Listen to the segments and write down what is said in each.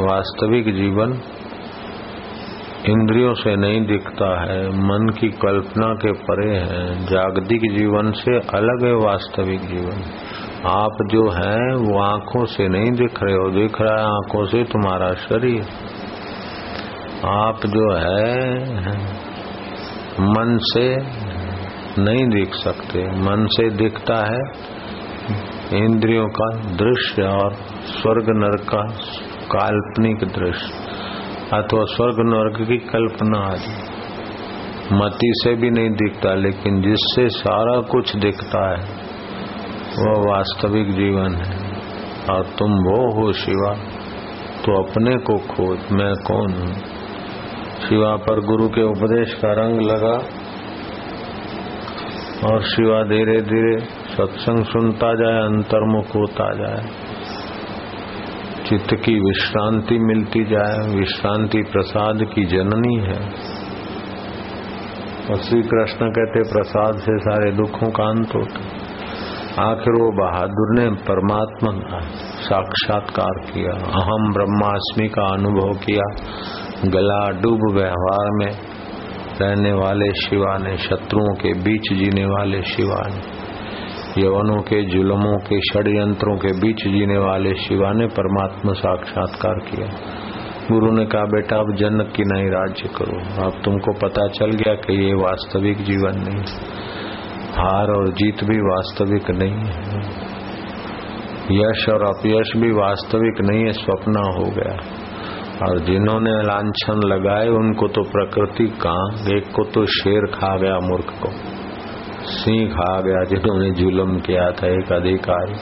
वास्तविक जीवन इंद्रियों से नहीं दिखता है, मन की कल्पना के परे है, जागतिक जीवन से अलग है वास्तविक जीवन। आप जो है, वो आँखों से नहीं दिख रहे हो, दिख रहा है आँखों से तुम्हारा शरीर। आप जो है, मन से नहीं दिख सकते। मन से दिखता है इंद्रियों का दृश्य और स्वर्ग नरक का काल्पनिक दृश्य अथवा स्वर्ग नर्क की कल्पना आदि। मति से भी नहीं दिखता, लेकिन जिससे सारा कुछ दिखता है, वह वास्तविक जीवन है। और तुम वो हो शिवा तो अपने को खोज, मैं कौन हूँ? शिवा पर गुरु के उपदेश का रंग लगा, और शिवा धीरे धीरे सत्संग सुनता जाए, अंतर्मुख होता जाए। चित्त की विश्रांति मिलती जाए, विश्रांति प्रसाद की जननी है। और श्री कृष्ण कहते, प्रसाद से सारे दुखों का अंत होता आखिर वो बहादुर ने परमात्मा साक्षात्कार किया, अहम ब्रह्मास्मि का अनुभव किया। गला डूब व्यवहार में रहने वाले शिवा ने, शत्रुओं के बीच जीने वाले शिवा ने यवनों के जुलमों के षड्यंत्रों के बीच जीने वाले शिवा ने परमात्मा साक्षात्कार किया। गुरु ने कहा, बेटा, अब जनक की नहीं, राज्य करो। अब तुमको पता चल गया कि ये वास्तविक जीवन नहीं हार और जीत भी वास्तविक नहीं है। यश और अपयश भी वास्तविक नहीं है, स्वप्न हो गया। और जिन्होंने लाछन लगाए, उनको तो प्रकृति कहा? एक को तो शेर खा गया, मूर्ख को। सिंह खा गया, जिन्होंने जुलम किया था एक अधिकारी।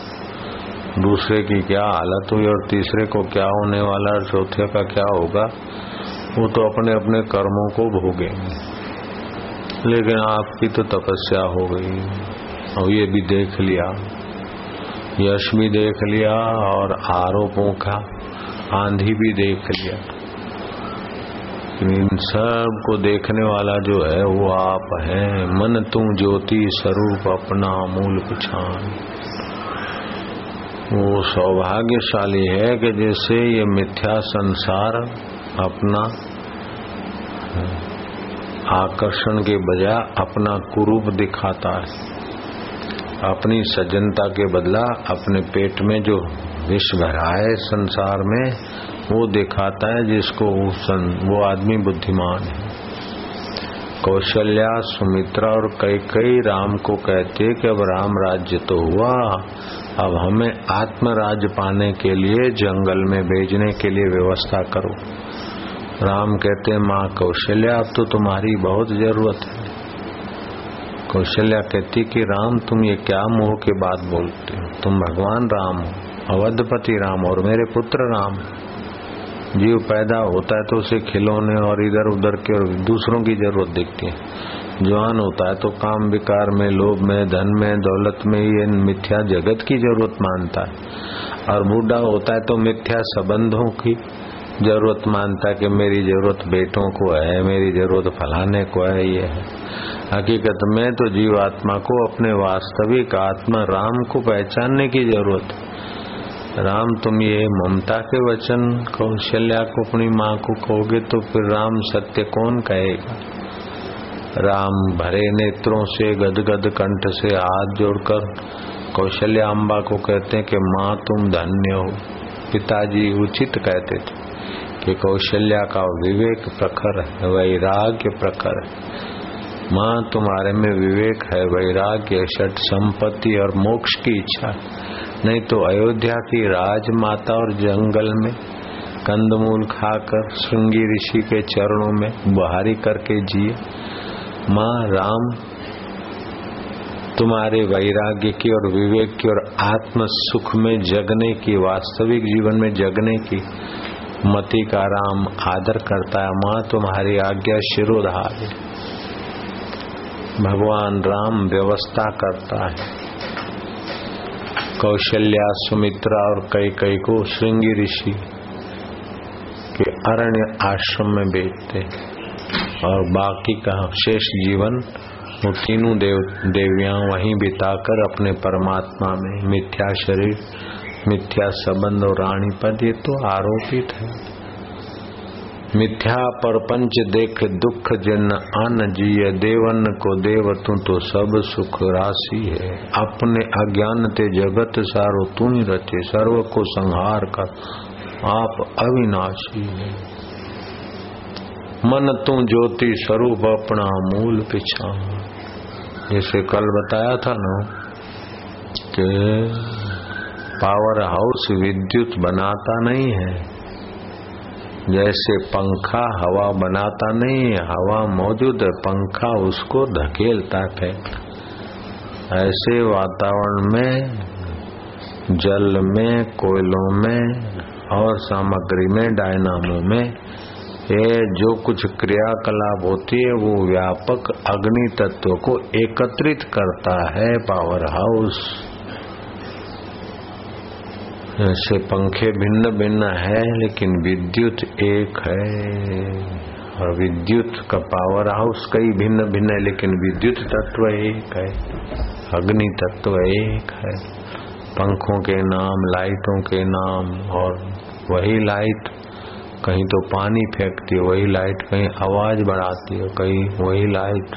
दूसरे की क्या हालत हुई और तीसरे को क्या होने वाला और चौथे का क्या होगा, वो तो अपने अपने कर्मों को भोगेंगे लेकिन आपकी तो तपस्या हो गई, और ये भी देख लिया। यश भी देख लिया और आरोपों का आंधी भी देख लिया। इन सबको देखने वाला जो है, वो आप है। मन तू ज्योति स्वरूप अपना मूल पछान वो सौभाग्यशाली है कि जैसे ये मिथ्या संसार अपना, आकर्षण के बजाय अपना कुरूप दिखाता है। अपनी सज्जनता के बदला अपने पेट में जो विष भरा है संसार में वो दिखाता है जिसको वो आदमी बुद्धिमान है। कौशल्या, सुमित्रा और कई कई राम को कहते कि अब राम राज्य तो हुआ, अब हमें आत्म राज्य पाने के लिए, जंगल में भेजने के लिए व्यवस्था करो। राम कहते हैं, माँ कौशल्या, अब तो तुम्हारी बहुत ज़रूरत है। कौशल्या कहती कि, राम, तुम ये क्या मोह के बात बोलते हो? तुम भगवान राम हो, अवधपति राम और मेरे पुत्र राम जीव पैदा होता है तो उसे खिलौने और इधर उधर के और दूसरों की ज़रूरत दिखती है। जवान होता है तो काम विकार में, लोभ में, धन में, दौलत में, ये मिथ्या जगत की ज़रूरत मानता है। और बूढ़ा होता है तो मिथ्या संबंधों की ज़रूरत मानता कि मेरी ज़रूरत बेटों को है, मेरी ज़रूरत फलाने को है, ये है। हकीकत में तो जीवात्मा को अपने वास्तविक आत्मा राम को पहचानने की ज़रूरत है। राम, तुम ये ममता के वचन कौशल्या को अपनी माँ को कहोगे तो फिर राम सत्य कौन कहेगा? राम भरे नेत्रों से, गदगद कंठ से हाथ जोड़कर कौशल्या अम्बा को कहते हैं कि माँ, तुम धन्य हो। पिताजी उचित कहते थे कि कौशल्या का विवेक प्रखर है, वैराग्य प्रखर है। माँ, तुम्हारे में विवेक है, वैराग्य, षट संपत्ति और मोक्ष की इच्छा। नहीं तो अयोध्या की राजमाता और जंगल में कंदमूल खाकर श्रृंगी ऋषि के चरणों में बुहारी करके जिए। माँ राम, तुम्हारे वैराग्य की और विवेक की और आत्म सुख में जगने की, वास्तविक जीवन में जगने की मति का राम आदर करता है। माँ, तुम्हारी आज्ञा शिरोधार भगवान राम व्यवस्था करता है। कौशल्या सुमित्रा और कई कई को श्रृंगी ऋषि के अरण्य आश्रम में बेचते और बाकी का शेष जीवन वो तीनों देव, देवियाँ वहीं बिताकर अपने परमात्मा में मिथ्या शरीर, मिथ्या संबंध और रानी पद ये तो आरोपित है। मिथ्या परपंच देख दुख जन अन जिय देवन को देव तू तो सब सुख राशि है। अपने अज्ञान ते जगत सारो तू ही रचे, सर्व को संहार कर, आप अविनाशी है। मन तू ज्योति स्वरूप अपना मूल पिछा जैसे कल बताया था ना, कि पावर हाउस विद्युत बनाता नहीं है। जैसे पंखा हवा बनाता नहीं हवा मौजूद है, पंखा उसको धकेलता है ऐसे वातावरण में, जल में, कोयलों में और सामग्री में, डायनामो में, ये जो कुछ क्रियाकलाप होती है, वो व्यापक अग्नि तत्व को एकत्रित करता है पावर हाउस ऐसे पंखे भिन्न भिन्न है, लेकिन विद्युत एक है। और विद्युत का पावर हाउस कई भिन्न भिन्न है, लेकिन विद्युत तत्व एक है। अग्नि तत्व एक है। पंखों के नाम, लाइटों के नाम, और वही लाइट कहीं तो पानी फेंकती है, वही लाइट कहीं आवाज़ बढ़ाती है, कहीं वही लाइट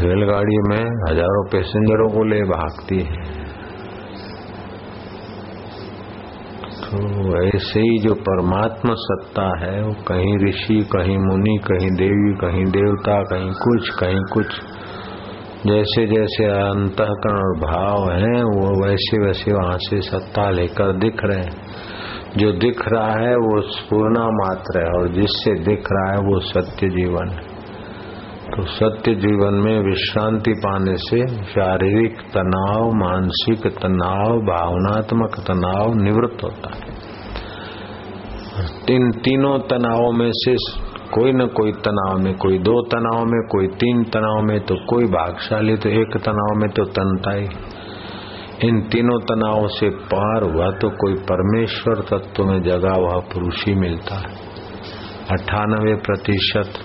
रेलगाड़ी में हज़ारों पैसेंजरों को ले भागती है। तो ऐसे ही जो परमात्मा सत्ता है, वो कहीं ऋषि, कहीं मुनि, कहीं देवी, कहीं देवता, कहीं कुछ कहीं कुछ, जैसे जैसे अंतकरण और भाव हैं, वो वैसे वैसे वहाँ से सत्ता लेकर दिख रहे हैं। जो दिख रहा है, वो पूर्णा मात्र है, और जिससे दिख रहा है, वो सत्य जीवन है। तो सत्य जीवन में विश्रांति पाने से शारीरिक तनाव, मानसिक तनाव, भावनात्मक तनाव निवृत्त होता है। इन तीनों तनावों में से कोई न कोई तनाव में, कोई दो तनाव में, कोई तीन तनाव में तो कोई भागशाली तो एक तनाव में तो तनता ही इन तीनों तनावों से पार हुआ तो कोई परमेश्वर तत्व में जगा हुआ पुरुष ही मिलता है। अठानवे प्रतिशत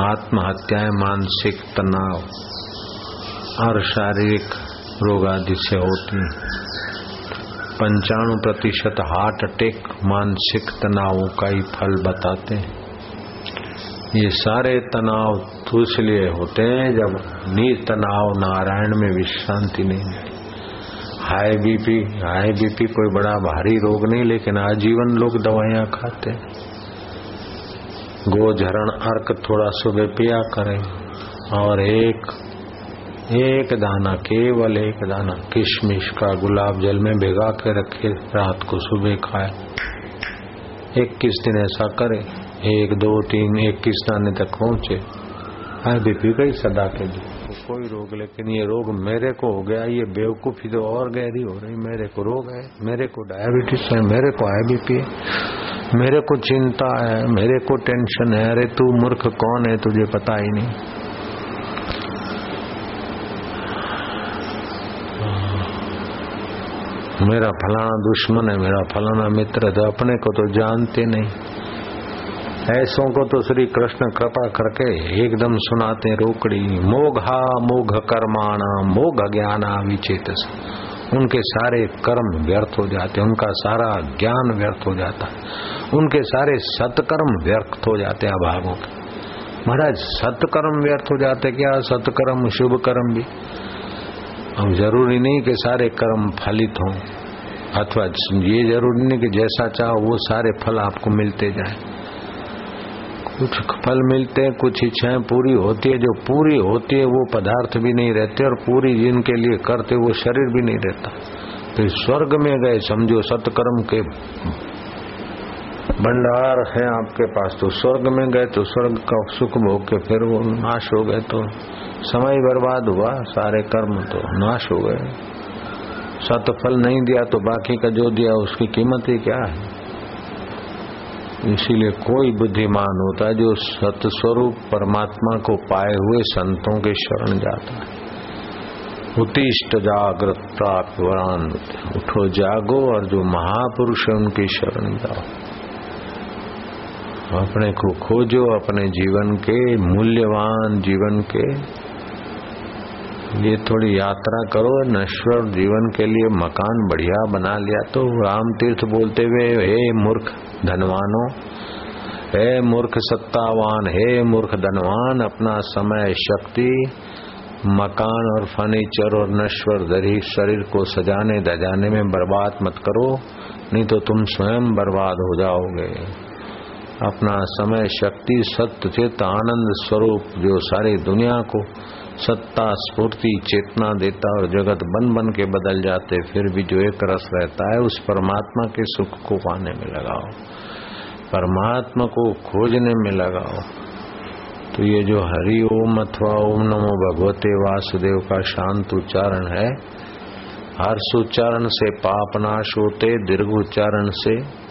आत्महत्याएँ मानसिक तनाव और शारीरिक रोग आदि से होती हैं। पंचाणु प्रतिशत हार्ट अटैक मानसिक तनावों का ही फल बताते हैं। ये सारे तनाव तो इसलिए होते हैं जब नीर तनाव, नारायण में विश्रांति नहीं मिलती हाई बीपी हाई बीपी कोई बड़ा भारी रोग नहीं, लेकिन आजीवन लोग दवाइयाँ खाते हैं। गोझरण अर्क थोड़ा सुबह पिया करें। और एक एक दाना, केवल एक दाना, किशमिश का गुलाब जल में भिगा के रखे, रात को सुबह खाए। इक्कीस दिन ऐसा करे। एक, दो, तीन, इक्कीस दाने तक पहुँचे। अभी बीपी गई सदा के लिए। कोई रोग, लेकिन ये रोग मेरे को हो गया, ये बेवकूफ़ी तो और गहरी हो रही, मेरे को रोग है, मेरे को डायबिटीज़ है, मेरे को हाई बीपी है, मेरे को चिंता है, मेरे को टेंशन है, अरे तू मूर्ख कौन है, तुझे पता ही नहीं। मेरा फलाना दुश्मन है, मेरा फलाना मित्र है तो अपने को तो जानते नहीं। ऐसों को तो श्री कृष्ण कृपा करके एकदम सुनाते रोकड़ी। मोघा मोघ कर्माणा, मोघ ज्ञाना विचेत। उनके सारे कर्म व्यर्थ हो जाते उनका सारा ज्ञान व्यर्थ हो जाता उनके सारे सत्कर्म व्यर्थ हो जाते अभागों के। महाराज, सत्कर्म व्यर्थ हो जाते क्या? सत्कर्म, शुभ कर्म भी। अब ज़रूरी नहीं कि सारे कर्म फलित हों, अथवा ये ज़रूरी नहीं कि जैसा चाहो वो सारे फल आपको मिलते जाए। कुछ फल मिलते हैं, कुछ इच्छाएँ पूरी होती है, जो पूरी होती है, वो पदार्थ भी नहीं रहते और पूरी जिनके लिए करते, वो शरीर भी नहीं रहता। फिर स्वर्ग में गए, समझो सत्कर्म के भंडार है आपके पास तो स्वर्ग में गए तो स्वर्ग का सुख भोग के फिर वो नाश हो गए तो समय बर्बाद हुआ, सारे कर्म तो नाश हो गए। सतफल नहीं दिया तो बाकी का जो दिया, उसकी कीमत ही क्या है? इसीलिए कोई बुद्धिमान होता है जो सतस्वरूप परमात्मा को पाए हुए संतों के शरण जाता है। उत्तिष्ट जागृत प्राप्त वरान उठो, जागो और जो महापुरुष है उनकी शरण जाओ। अपने को खोजो अपने जीवन के, मूल्यवान जीवन के। ये थोड़ी यात्रा करो, नश्वर जीवन के लिए मकान बढ़िया बना लिया। तो राम तीर्थ बोलते हुए, हे मूर्ख धनवानो, हे मूर्ख सत्तावान, हे मूर्ख धनवान, अपना समय, शक्ति, मकान और फर्नीचर और नश्वर दरी शरीर को सजाने दजाने में बर्बाद मत करो, नहीं तो तुम स्वयं बर्बाद हो जाओगे। अपना समय, शक्ति, सत्य, चित, आनंद स्वरूप, जो सारी दुनिया को सत्ता, स्फूर्ति, चेतना, देता और जगत बन बन के बदल जाते, फिर भी जो एक रस रहता है, उस परमात्मा के सुख को पाने में लगाओ। परमात्मा को खोजने में लगाओ। तो ये जो हरि ओम अथवा ओम नमो भगवते वासुदेव का शांत उच्चारण है, हर्ष उच्चारण से पाप नाश होते, दीर्घ उच्चारण से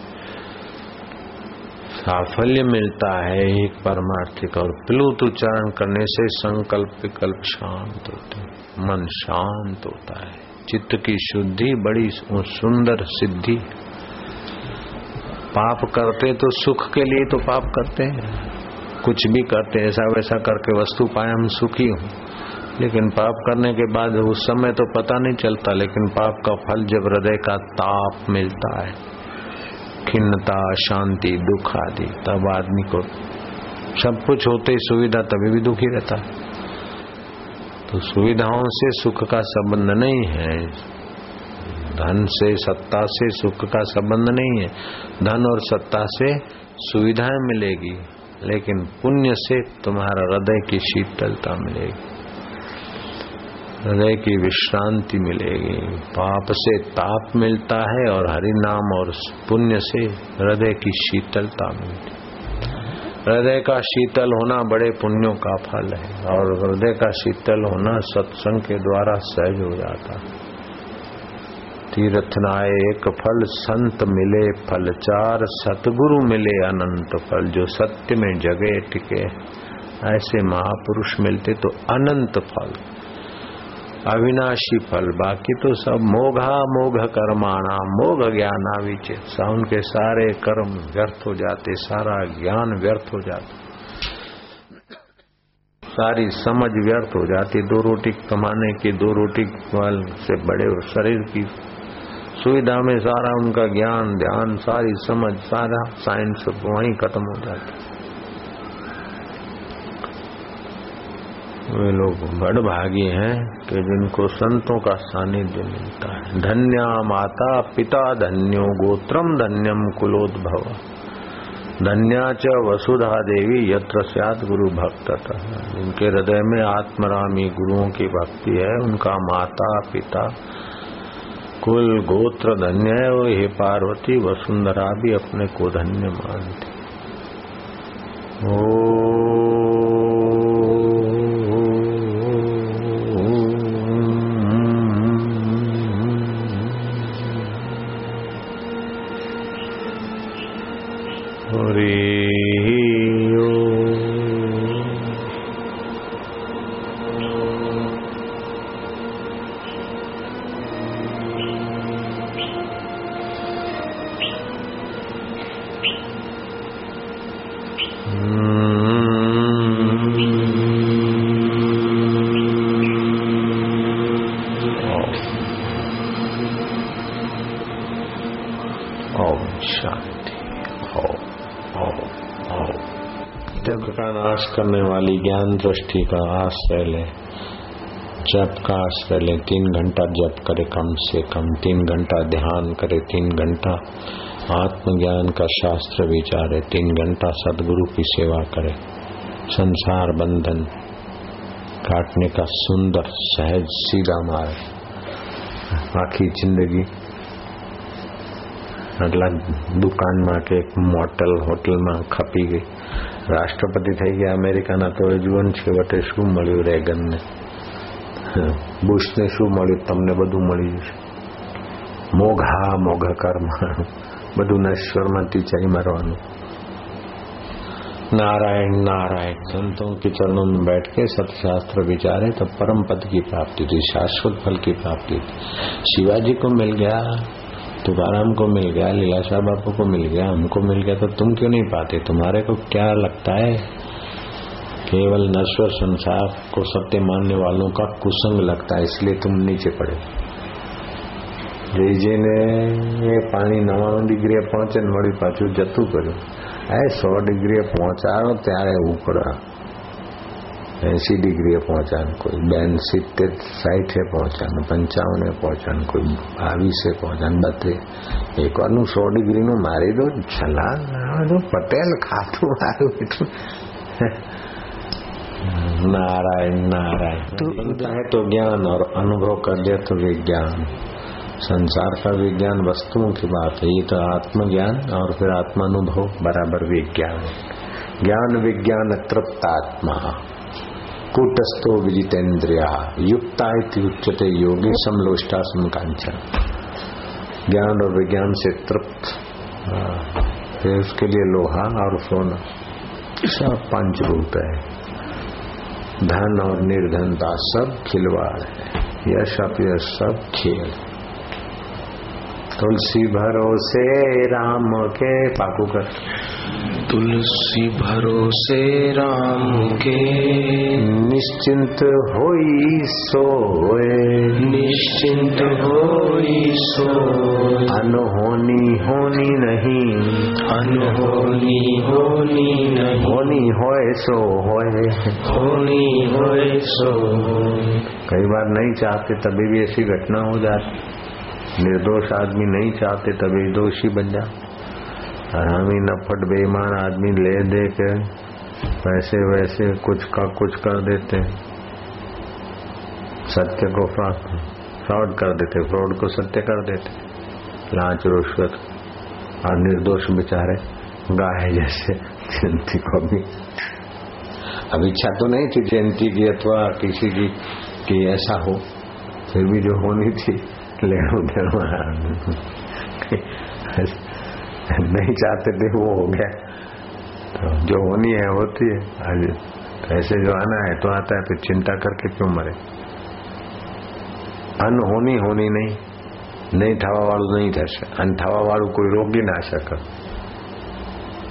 साफल्य मिलता है एक परमार्थिक और प्लुत उच्चारण करने से संकल्प विकल्प शांत होते मन शांत होता है। चित्त की शुद्धि बड़ी सुंदर सिद्धि। पाप करते तो सुख के लिए तो पाप करते हैं। कुछ भी करते ऐसा वैसा करके वस्तु पाए हम सुखी हूँ। लेकिन पाप करने के बाद उस समय तो पता नहीं चलता, लेकिन पाप का फल जब हृदय का ताप मिलता है। खिन्नता, शांति, दुख आदि। तब आदमी को सब कुछ होते ही सुविधा तभी भी दुखी रहता है। तो सुविधाओं से सुख का संबंध नहीं है। धन से, सत्ता से सुख का संबंध नहीं है। धन और सत्ता से सुविधाएँ मिलेगी, लेकिन पुण्य से तुम्हारा हृदय की शीतलता मिलेगी। हृदय की विश्रांति मिलेगी। पाप से ताप मिलता है और हरि नाम और पुण्य से हृदय की शीतलता मिलती हृदय का शीतल होना बड़े पुण्यों का फल है और हृदय का शीतल होना सत्संग के द्वारा सहज हो जाता तीर्थ नाए एक फल, संत मिले फल चार, सतगुरु मिले अनंत फल, जो सत्य में जगे टिके। ऐसे महापुरुष मिलते तो अनंत फल। अविनाशी फल, बाकी तो सब मोघा मोघ कर्माणा, मोघ ज्ञान आविचित उनके सारे कर्म व्यर्थ हो जाते, सारा ज्ञान व्यर्थ हो जाता। सारी समझ व्यर्थ हो जाती, दो रोटी कमाने की, दो रोटी वाल से बड़े शरीर की सुविधा में सारा उनका ज्ञान, ध्यान, सारी समझ, सारा साइंस वहीं खत्म हो जाती। वे लोग बड़ भागी हैं कि जिनको संतों का सानिध्य मिलता है। धन्या माता पिता धन्यो, गोत्रम धन्यम कुलोद्भव। धन्या च वसुधा देवी यत्र स्यात गुरु भक्त। जिनके हृदय में आत्मरामी गुरुओं की भक्ति है, उनका माता पिता कुल गोत्र धन्य है हे पार्वती, वसुंधरा भी अपने को धन्य मानती ओ करने वाली ज्ञान दृष्टि का आश्रय ले जप का आश्रय ले तीन घंटा जप करे कम से कम तीन घंटा ध्यान करे तीन घंटा आत्मज्ञान का शास्त्र विचारे तीन घंटा सदगुरु की सेवा करे संसार बंधन काटने का सुंदर सहज सीधा मार्ग आखी जिंदगी એટલે દુકાનમાં કે એક મોટલ હોટલમાં ખપી ગઈ રાષ્ટ્રપતિ થઈ ગયા અમેરિકાના તો જીવન છેવટે શું મળ્યું રેગનને બુશને શું મળ્યું તમને બધું મળી જશે મોઘા મોઘા કર્મ બધું નશ્વરમાં ટીચાઈ મારવાનું नारायण नारायण संतों के चरणों में बैठ के सत्यशास्त्र विचारे तो परम पद की प्राप्ति थी शाश्वत फल की प्राप्ति थी शिवाजी को मिल गया तुकाराम को मिल गया लीलाशाह बापू को मिल गया हमको मिल गया तो तुम क्यों नहीं पाते तुम्हारे को क्या लगता है केवल नश्वर संसार को सत्य मानने वालों का कुसंग लगता है इसलिए तुम नीचे पड़े જયજીને એ પાણી નવાણું ડિગ્રીએ પહોંચે ને વળી પાછું જતું કર્યું એ સો ડિગ્રીએ પહોંચાડો ત્યારે ઉપરા એસી ડિગ્રીએ પહોંચાનું કોઈ બેન સિત્તેર સાઠે પહોંચાનું પંચાવને પહોંચાનું કોઈ બાવીસે પહોંચાનું બત્રીસ એકવારનું સો ડિગ્રીનું મારી દો છલાંગ પટેલ ખાતું મારું એટલું नारायण नारायण तो है तो ज्ञान और अनुभव कर लिया तो विज्ञान संसार का विज्ञान वस्तुओं की बात है ये तो आत्मज्ञान और फिर आत्मानुभव बराबर विज्ञान ज्ञान विज्ञान तृप्तात्मा कूटस्थो विजितेन्द्रिया। युक्ता उच्चते योगी समलोष्टा समकांचन ज्ञान और विज्ञान से तृप्त उसके लिए लोहा और सोना, सब पंच रूप है। धन और निर्धनता सब खिलवाड़ है। यश अपयश सब खेल तुलसी भरोसे राम के पाकू कर। तुलसी भरोसे राम के। निश्चिंत होई सोए। निश्चिंत होई सो अनहोनी होनी नहीं। अनहोनी होनी नहीं। होनी होए सो होए होनी होए सो कई बार नहीं चाहते तभी भी ऐसी घटना हो जाती। निर्दोष आदमी नहीं चाहते, तभी दोषी बन जा। हरामी नफट, बेईमान आदमी ले, दे के वैसे वैसे कुछ का कुछ कर देते। सत्य को फ्रॉड कर देते, फ्रॉड को सत्य कर देते। लाच रुश्वत और निर्दोष बेचारे गाय जैसे जयंती को भी। अब इच्छा तो नहीं थी जयंती की, अथवा किसी की कि ऐसा हो, फिर भी जो होनी थी। लेना देना नहीं चाहते थे वो हो गया तो जो होनी है होती है आज ऐसे जो आना है तो आता है फिर चिंता करके क्यों मरे અન હોની હોની નહીં નહીં થવા વાળું નહીં થશે અને થવા વાળું કોઈ રોકી ના શકે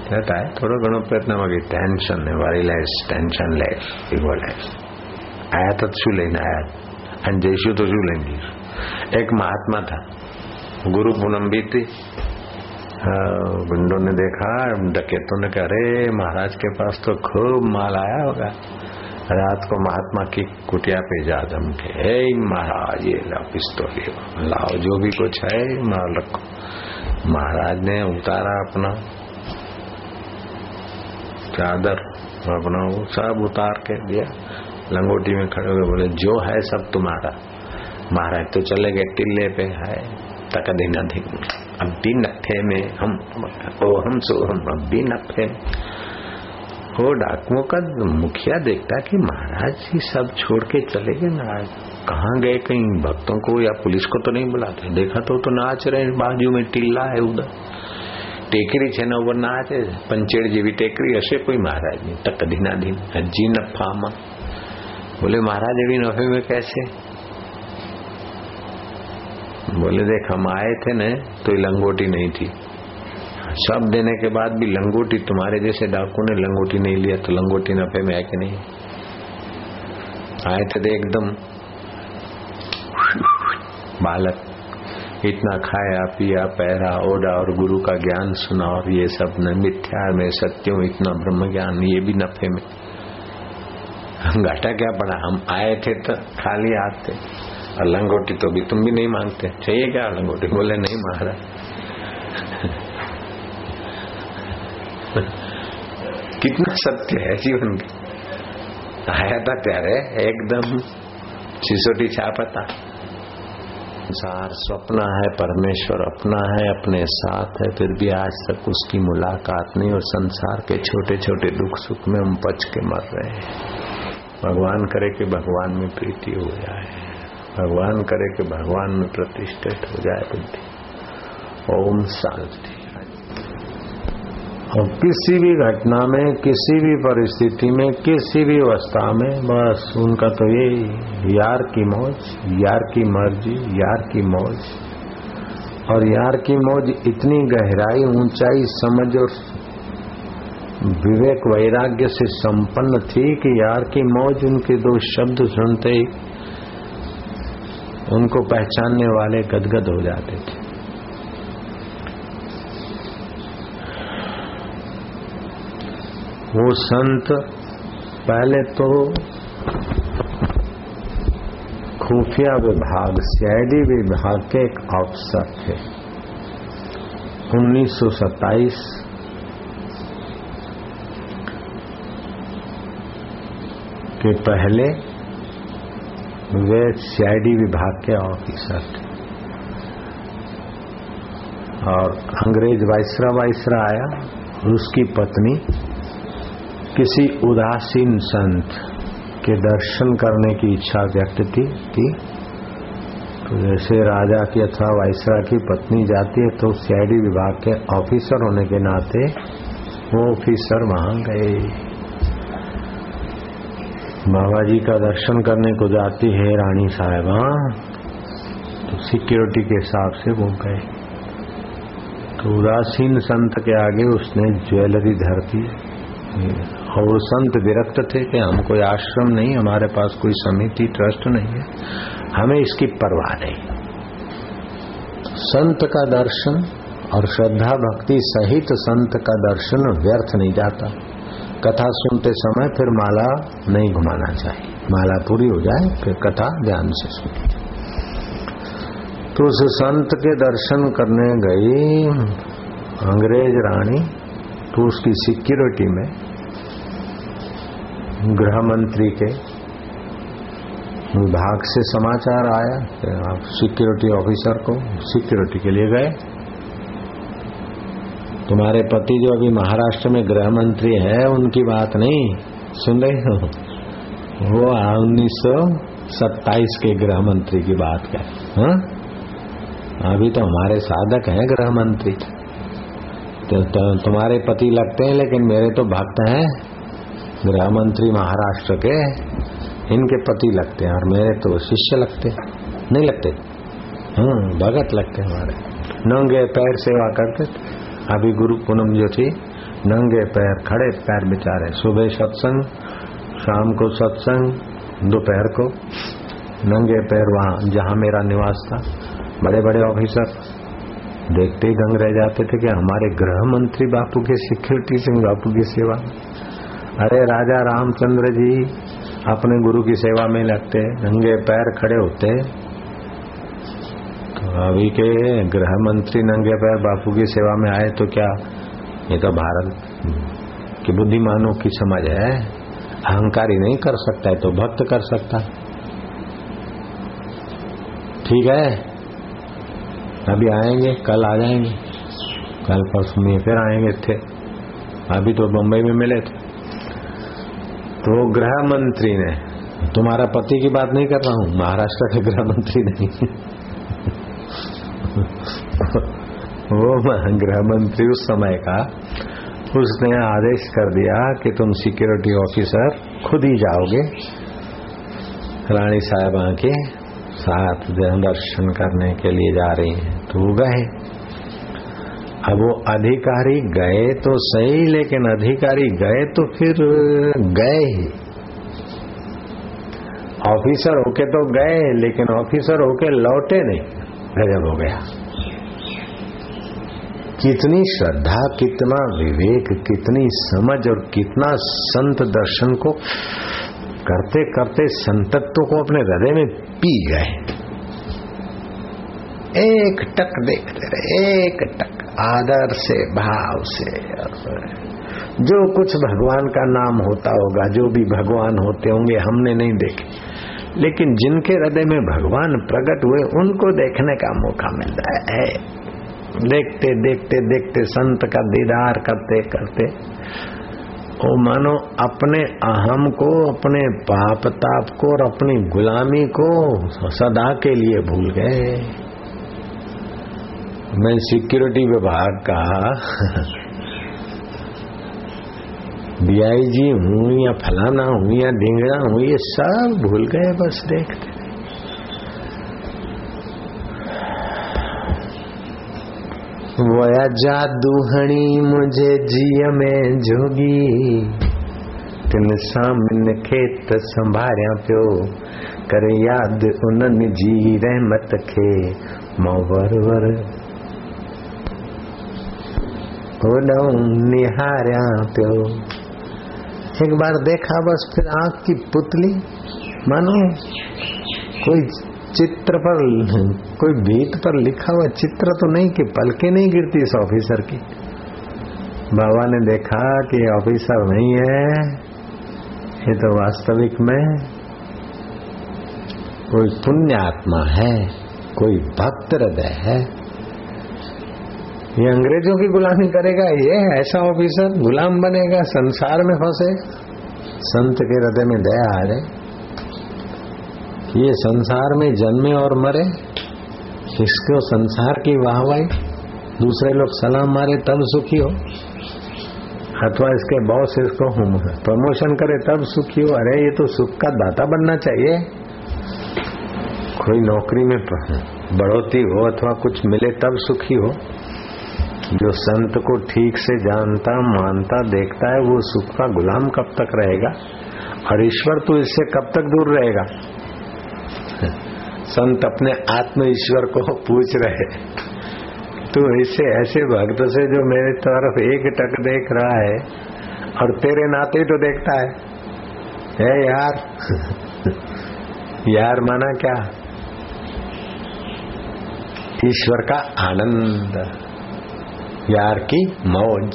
થતા થોડો ઘણો પ્રયત્ન વાગે ટેન્શન ને વારી લાઈફ ટેન્શન લાઈફ ઇગો આયા તો શું લઈને આયા અને જઈશું તો શું લઈને જઈશું एक महात्मा था, गुरु पूनम भी थी गुंडों ने देखा, डकेतों ने कहा, अरे, महाराज के पास तो खूब माल आया होगा। रात को महात्मा की कुटिया पे जा दम के हे महाराज, ये ला पिस्तौल लाओ, जो भी कुछ है माल रखो। महाराज ने उतारा अपना चादर अपना सब उतार के दिया। लंगोटी में खड़े हुए बोले, जो है सब तुम्हारा। महाराज तो चले गए टिल्ले पे है तकदे नदी अब भी नफे में हम ओ हम सो हम अब भी नफे में वो डाकुओं का मुखिया देखता कि महाराज जी सब छोड़ के चले गए ना कहाँ गए कहीं भक्तों को या पुलिस को तो नहीं बुलाते देखा तो तो नाच रहे बाजू में टिल्ला है उधर ટેકરી છે ને ઉપર નાચે પંચેડ જેવી ટેકરી હશે કોઈ મહારાજની તકધી નાધી હજી નફામાં બોલે महाराज એવી नफे में कैसे बोले, देख, हम आए थे न तो लंगोटी नहीं थी। सब देने के बाद भी लंगोटी तुम्हारे जैसे डाकू ने लंगोटी नहीं लिया तो लंगोटी नफे में है कि नहीं? आए थे तो एकदम बालक, इतना खाया, पिया, पहरा, ओढ़ा, और गुरु का ज्ञान सुना, और ये सब न, मिथ्या में, सत्यों इतना ब्रह्म ज्ञान, ये भी नफे में। घाटा क्या पड़ा? हम आए थे तो खाली हाथ थे। अलंगोटी लंगोटी तो भी तुम भी नहीं मांगते। चाहिए क्या लंगोटी बोले, नहीं महाराज। कितना सत्य है जीवन का। आया था प्यारे, एकदम सिसोटी छापता। संसार स्वप्न है, परमेश्वर अपना है, अपने साथ है, फिर भी आज तक उसकी मुलाकात नहीं, और संसार के छोटे छोटे दुख सुख में हम पच के मर रहे हैं। भगवान करे कि भगवान में प्रीति हो जाए। भगवान करे कि भगवान में प्रतिष्ठित हो जाए बुद्धि। ओम शांति। और किसी भी घटना में, किसी भी परिस्थिति में, किसी भी अवस्था में, बस उनका तो ये, यार की मौज, यार की मर्ज़ी, यार की मौज। और यार की मौज इतनी गहराई, ऊंचाई, समझ और विवेक, वैराग्य से संपन्न थी कि यार की मौज उनके दो शब्द सुनते ही उनको पहचानने वाले गदगद हो जाते थे। वो संत पहले तो खुफिया विभाग सीआईडी विभाग के एक अफसर थे। 1927 के पहले वे सीआईडी विभाग के ऑफिसर थे। और अंग्रेज़ वाइसरा वाइसरा आया, उसकी पत्नी, किसी उदासीन संत के दर्शन करने की इच्छा व्यक्त की थी तो जैसे राजा की अथवा वाइसरा की पत्नी जाती है तो सीआईडी विभाग के ऑफिसर होने के नाते वो ऑफिसर वहाँ गए। बाबा जी का दर्शन करने को जाती है रानी साहेबा तो सिक्योरिटी के हिसाब से वो गए। तो उदासीन संत के आगे उसने ज्वेलरी धरती। और वो संत विरक्त थे कि हम कोई आश्रम नहीं, हमारे पास कोई समिति, ट्रस्ट नहीं है। हमें इसकी परवाह नहीं। संत का दर्शन और श्रद्धा भक्ति सहित संत का दर्शन व्यर्थ नहीं जाता। कथा सुनते समय फिर माला नहीं घुमाना चाहिए। माला पूरी हो जाए, फिर कथा ध्यान से सुनिए। तो उस संत के दर्शन करने गई अंग्रेज़ रानी तो उसकी सिक्योरिटी में गृह मंत्री के विभाग से समाचार आया आप सिक्योरिटी ऑफिसर को सिक्योरिटी के लिए गए। तुम्हारे पति जो अभी महाराष्ट्र में गृह मंत्री है उनकी बात नहीं। सुन रहे हो? वो उन्नीस सौ सत्ताईस के गृह मंत्री की बात कर। हाँ? अभी तो हमारे साधक हैं गृह मंत्री तो, तो तुम्हारे पति लगते हैं लेकिन मेरे तो भक्त हैं। गृह मंत्री महाराष्ट्र के इनके पति लगते हैं और मेरे तो शिष्य लगते नहीं लगते? हम्म भगत लगते हमारे। नंगे पैर सेवा करते अभी गुरु पूनम जो थी, नंगे पैर खड़े, पैर बेचारे। सुबह सत्संग, शाम को सत्संग, दोपहर को। नंगे पैर वहाँ, जहाँ मेरा निवास था। बड़े बड़े ऑफिसर। देखते ही दंग रह जाते थे कि हमारे गृह मंत्री बापू के सिक्योरिटी सिंह, बापू की सेवा। अरे राजा रामचंद्र जी, अपने गुरु की सेवा में लगते। नंगे पैर खड़े होते। अभी के गृह मंत्री नंगे पैर बापू की सेवा में आए तो क्या? ये तो भारत की बुद्धिमानों की समझ है। अहंकारी नहीं कर सकता है तो भक्त कर सकता ठीक है? अभी आएँगे, कल आ जाएँगे। कल परसों में फिर आएँगे थे। अभी तो बम्बई में मिले थे। तो गृह मंत्री ने, तुम्हारा पति की बात नहीं कर रहा हूँ। महाराष्ट्र के गृह मंत्री नहीं। वो गृह मंत्री उस समय का, उसने आदेश कर दिया कि तुम सिक्योरिटी ऑफिसर खुद ही जाओगे। रानी साहबा के साथ दर्शन करने के लिए जा रही हैं। तो वो गए। अब वो अधिकारी गए तो सही, लेकिन अधिकारी गए तो फिर गए ही। ऑफिसर होके तो गए, लेकिन ऑफिसर होके लौटे नहीं। गजब हो गया। कितनी श्रद्धा, कितना विवेक, कितनी समझ और कितना संत दर्शन को करते करते संतत्व को अपने हृदय में पी गए। एक टक देखते रहे, एक टक आदर से, भाव से। जो कुछ भगवान का नाम होता होगा, जो भी भगवान होते होंगे, हमने नहीं देखे। लेकिन जिनके हृदय में भगवान प्रकट हुए, उनको देखने का मौका मिल रहा है। देखते देखते देखते, संत का दीदार करते करते वो मानो अपने अहम को, अपने पाप ताप को और अपनी गुलामी को सदा के लिए भूल गए। मैं सिक्योरिटी विभाग का डीआईजी हूँ या फलाना हूँ या ढींगड़ा हूँ ये सब भूल गए बस देखते। वया जादूहणी मुझे जिय में जोगी, तिन सामने खेत संभारिया पियो, कर याद उन्हनि जी रहमत खे, माँ वर वर। होॾऊं निहारिया पियो। एक बार देखा बस, फिर आँख की पुतली। मानो कोई चित्र पर, कोई भीत पर लिखा हुआ चित्र तो नहीं कि पलके नहीं गिरती इस ऑफिसर की। बाबा ने देखा कि ऑफिसर नहीं है, ये तो वास्तविक में कोई पुण्य आत्मा है, कोई भक्त हृदय है। ये अंग्रेज़ों की गुलामी करेगा, ये ऐसा ऑफिसर गुलाम बनेगा, संसार में फंसे। संत के हृदय में दया आ जाए। ये संसार में जन्मे और मरे, इसको संसार की वाहवाही, दूसरे लोग सलाम मारे तब सुखी हो। अथवा इसके बॉस इसको प्रमोशन करे तब सुखी हो। अरे, ये तो सुख का दाता बनना चाहिए। कोई नौकरी में बढ़ोती हो अथवा कुछ मिले तब सुखी हो। जो संत को ठीक से जानता, मानता, देखता है, वो सुख का गुलाम कब तक रहेगा? और ईश्वर तो इससे कब तक दूर रहेगा? संत अपने आत्म ईश्वर को पूछ रहे तू इससे ऐसे भक्त से जो मेरे तरफ़ एक टक देख रहा है, और तेरे नाते तो देखता है। है यार? यार माना क्या? ईश्वर का आनंद। यार की मौज,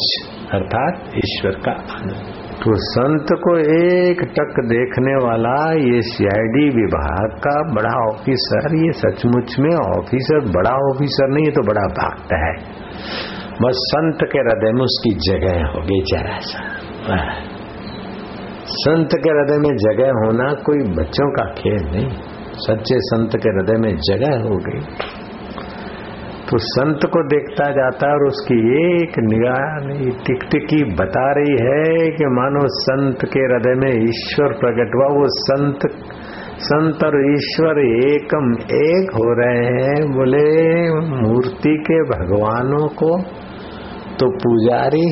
अर्थात ईश्वर का आनंद। तो संत को एक टक देखने वाला ये सीआईडी विभाग का बड़ा ऑफिसर, ये सचमुच में ऑफिसर, बड़ा ऑफिसर नहीं तो बड़ा भक्त है। बस संत के हृदय में उसकी जगह होगी जरा सा। संत के हृदय में जगह होना कोई बच्चों का खेल नहीं। सच्चे संत के हृदय में जगह हो गई तो संत को देखता जाता है और उसकी एक निगाह टिकटिकी बता रही है कि मानो संत के हृदय में ईश्वर प्रकट हुआ। वो संत संत और ईश्वर एकम एक हो रहे हैं। बोले, मूर्ति के भगवानों को तो पुजारी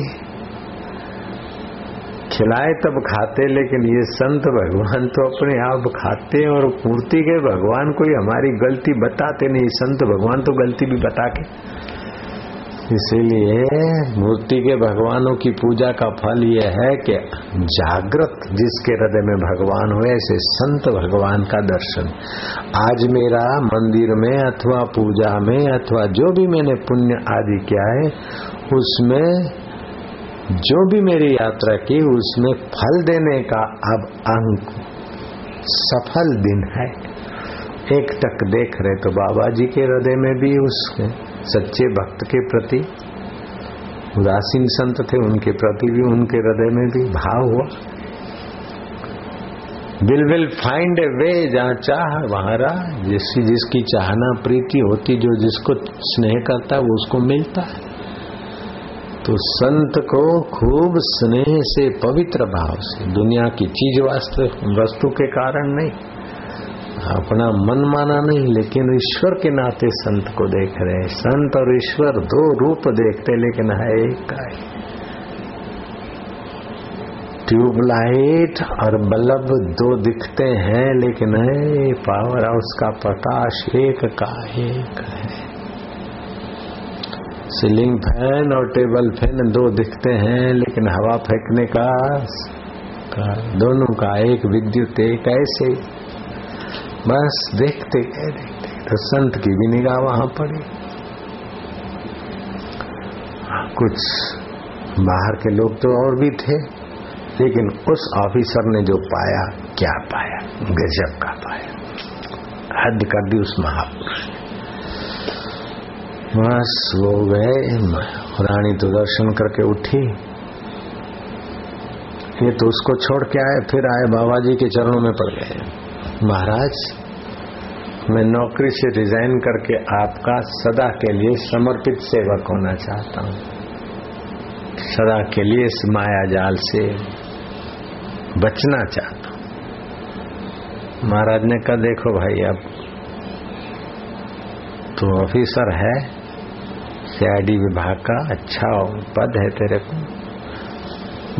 खिलाए तब खाते, लेकिन ये संत भगवान तो अपने आप खाते हैं और मूर्ति के भगवान कोई हमारी गलती बताते नहीं। संत भगवान तो गलती भी बता के। इसीलिए मूर्ति के भगवानों की पूजा का फल यह है कि जागृत जिसके हृदय में भगवान हुए ऐसे संत भगवान का दर्शन। आज मेरा मंदिर में अथवा पूजा में अथवा जो भी मैंने पुण्य आदि किया है, उसमें जो भी मेरी यात्रा की, उसमें फल देने का अब अंक सफल दिन है। एक तक देख रहे तो बाबा जी के हृदय में भी उस सच्चे भक्त के प्रति, उदासीन संत थे उनके प्रति भी, उनके हृदय में भी भाव हुआ। Will will find a way जहाँ चाह, वहाँ रहा। जिसकी जिसकी चाहना, प्रीति होती, जो जिसको स्नेह करता है वो उसको मिलता है। तो संत को खूब स्नेह से, पवित्र भाव से, दुनिया की चीज़ वास्तु, वस्तु के कारण नहीं, अपना मन माना नहीं, लेकिन ईश्वर के नाते संत को देख रहे हैं। संत और ईश्वर दो रूप देखते लेकिन है एक का ट्यूबलाइट और बल्ब दो दिखते हैं, लेकिन है, पावर हाउस का प्रकाश एक का, एक है। सीलिंग फ़ैन और टेबल फ़ैन दो दिखते हैं लेकिन हवा फेंकने का, का दोनों का एक विद्युत एक ऐसे। बस देखते गए देखते तो संत की भी निगाह वहाँ पड़ी। कुछ बाहर के लोग तो और भी थे लेकिन उस ऑफिसर ने जो पाया क्या पाया? गजब का पाया। हद कर दी उस महापुरुष ने। बस वो गए रानी तो दर्शन करके उठी। ये तो उसको छोड़ के आए, फिर आए बाबा जी के चरणों में पड़ गए। महाराज, मैं नौकरी से रिजाइन करके आपका सदा के लिए समर्पित सेवक होना चाहता हूँ। सदा के लिए इस माया जाल से बचना चाहता हूँ। महाराज ने कहा, देखो भाई, अब तो ऑफिसर है सीआईडी विभाग का अच्छा पद है तेरे को।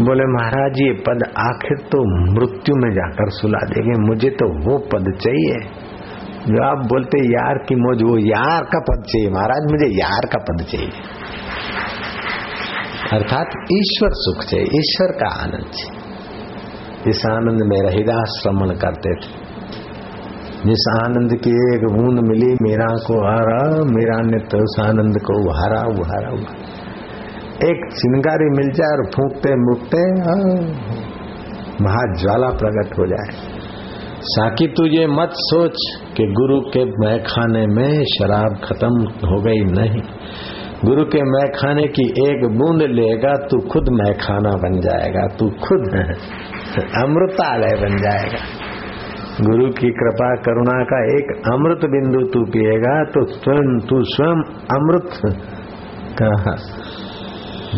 बोले, महाराज, ये पद आखिर तो मृत्यु में जाकर सुला देंगे। मुझे तो वो पद चाहिए। जो आप बोलते, यार की मौज, वो यार का पद चाहिए। महाराज, मुझे यार का पद चाहिए। अर्थात ईश्वर सुख चाहिए, ईश्वर का आनंद चाहिए। इस आनंद में रहीदास श्रमण करते थे। जिस आनंद की एक बूंद मिली, मीरा को हारा मीरा ने तो उस आनंद को उहारा उहारा उहारा। एक चिंगारी मिल जाए और फूकते मुकते महाज्वाला प्रकट हो जाए। साकी तू ये मत सोच कि गुरु के मैखाने में शराब खत्म हो गई नहीं। गुरु के मैखाने की एक बूंद लेगा, तू खुद मैखाना बन जाएगा, तू खुद अमृतालय बन जाएगा। गुरु की कृपा, करुणा का एक अमृत बिंदु तू पिएगा तो स्वयं, तू स्वयं अमृत का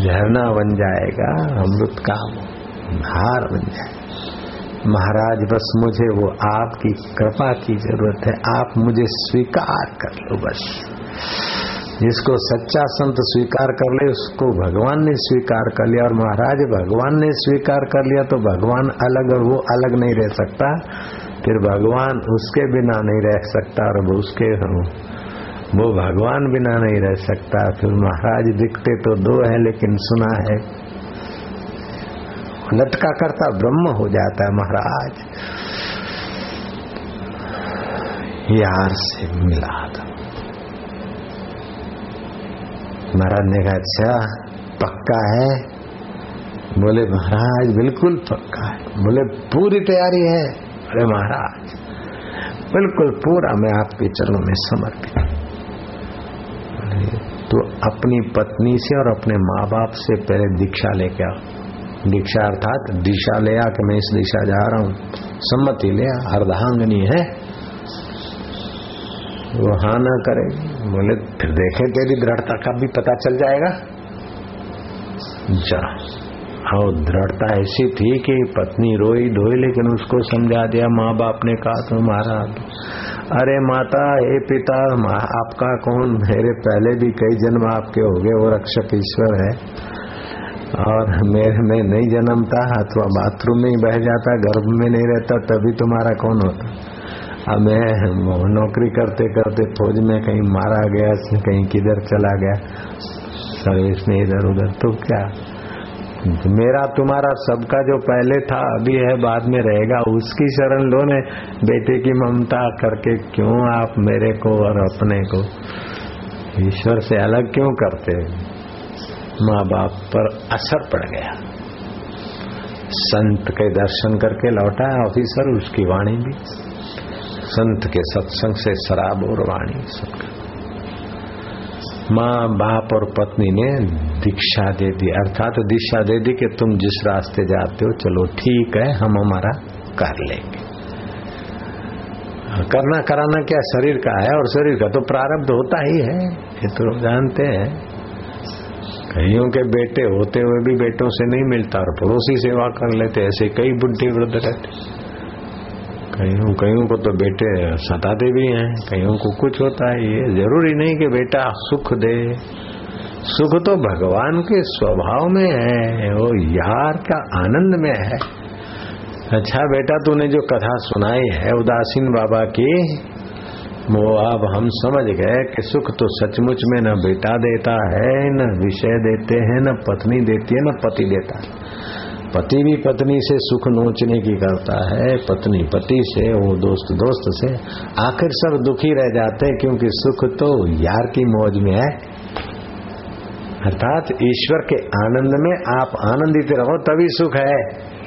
झरना बन जाएगा, अमृत का हार बन जाएगा। महाराज, बस मुझे वो आपकी कृपा की ज़रूरत है, आप मुझे स्वीकार कर लो बस। जिसको सच्चा संत स्वीकार कर ले, उसको भगवान ने स्वीकार कर लिया, और महाराज, भगवान ने स्वीकार कर लिया तो भगवान अलग और वो अलग नहीं रह सकता। फिर भगवान उसके बिना नहीं रह सकता और उसके वो भगवान बिना नहीं रह सकता। फिर महाराज दिखते तो दो है, लेकिन सुना है। लटका करता ब्रह्म हो जाता है महाराज। यार से मिला था। महाराज ने कहा अच्छा पक्का है? बोले, महाराज, बिल्कुल पक्का है। बोले, पूरी तैयारी है। अरे महाराज, बिल्कुल पूरा मैं आपके चरणों में समर्पित तो अपनी पत्नी से और अपने माँ बाप से पहले दीक्षा लेके आओ दीक्षा अर्थात दिशा ले आ कि मैं इस दिशा जा रहा हूँ। सम्मति ले अर्धांगनी है। वो हा ना करे, बोले, फिर देखे तेरी दृढ़ता का भी पता चल जाएगा। जा। और दृढ़ता ऐसी थी कि पत्नी रोई धोई, लेकिन उसको समझा दिया माँ बाप ने कहा तुम्हारा अरे माता, हे पिता आपका कौन? मेरे पहले भी कई जन्म आपके हो गए, वो रक्षक ईश्वर है। और मेरे में नहीं जन्मता अथवा बाथरूम में ही बह जाता, गर्भ में नहीं रहता, तभी तुम्हारा कौन होता? अब मैं नौकरी करते करते फौज में कहीं मारा गया, कहीं किधर चला गया सर्विस में इधर उधर तो क्या? मेरा तुम्हारा सबका जो पहले था, अभी है, बाद में रहेगा, उसकी शरण लो ने। बेटे की ममता करके क्यों आप मेरे को और अपने को? ईश्वर से अलग क्यों करते माँ बाप पर असर पड़ गया। संत के दर्शन करके लौटा, ऑफिसर, उसकी वाणी भी। संत के सत्संग से शराब और वाणी सबका। माँ बाप और पत्नी ने दीक्षा दे दी। अर्थात दीक्षा दे दी कि तुम जिस रास्ते जाते हो, चलो ठीक है, हम हमारा कर लेंगे। करना, कराना क्या? शरीर का है और शरीर का तो प्रारब्ध होता ही है। ये तो जानते हैं। कईयों के बेटे होते हुए भी बेटों से नहीं मिलता और पड़ोसी सेवा कर लेते, ऐसे कई बुढ़ी वृद्ध रहते। कईयों कईयों को तो बेटे सताते भी हैं, कईयों को कुछ होता है। ये ज़रूरी नहीं कि बेटा सुख दे। सुख तो भगवान के स्वभाव में है, वो यार का आनंद में है। अच्छा बेटा, तूने जो कथा सुनाई है उदासीन बाबा की, वो अब हम समझ गए कि सुख तो सचमुच में न बेटा देता है, न विषय देते हैं, न पत्नी देती है, न पति देता है। पति भी पत्नी से सुख नोचने की करता है, पत्नी पति से, वो दोस्त दोस्त से, आखिर सब दुखी रह जाते हैं क्योंकि सुख तो यार की मौज में है। अर्थात ईश्वर के आनंद में आप आनंदित रहो, तभी सुख है।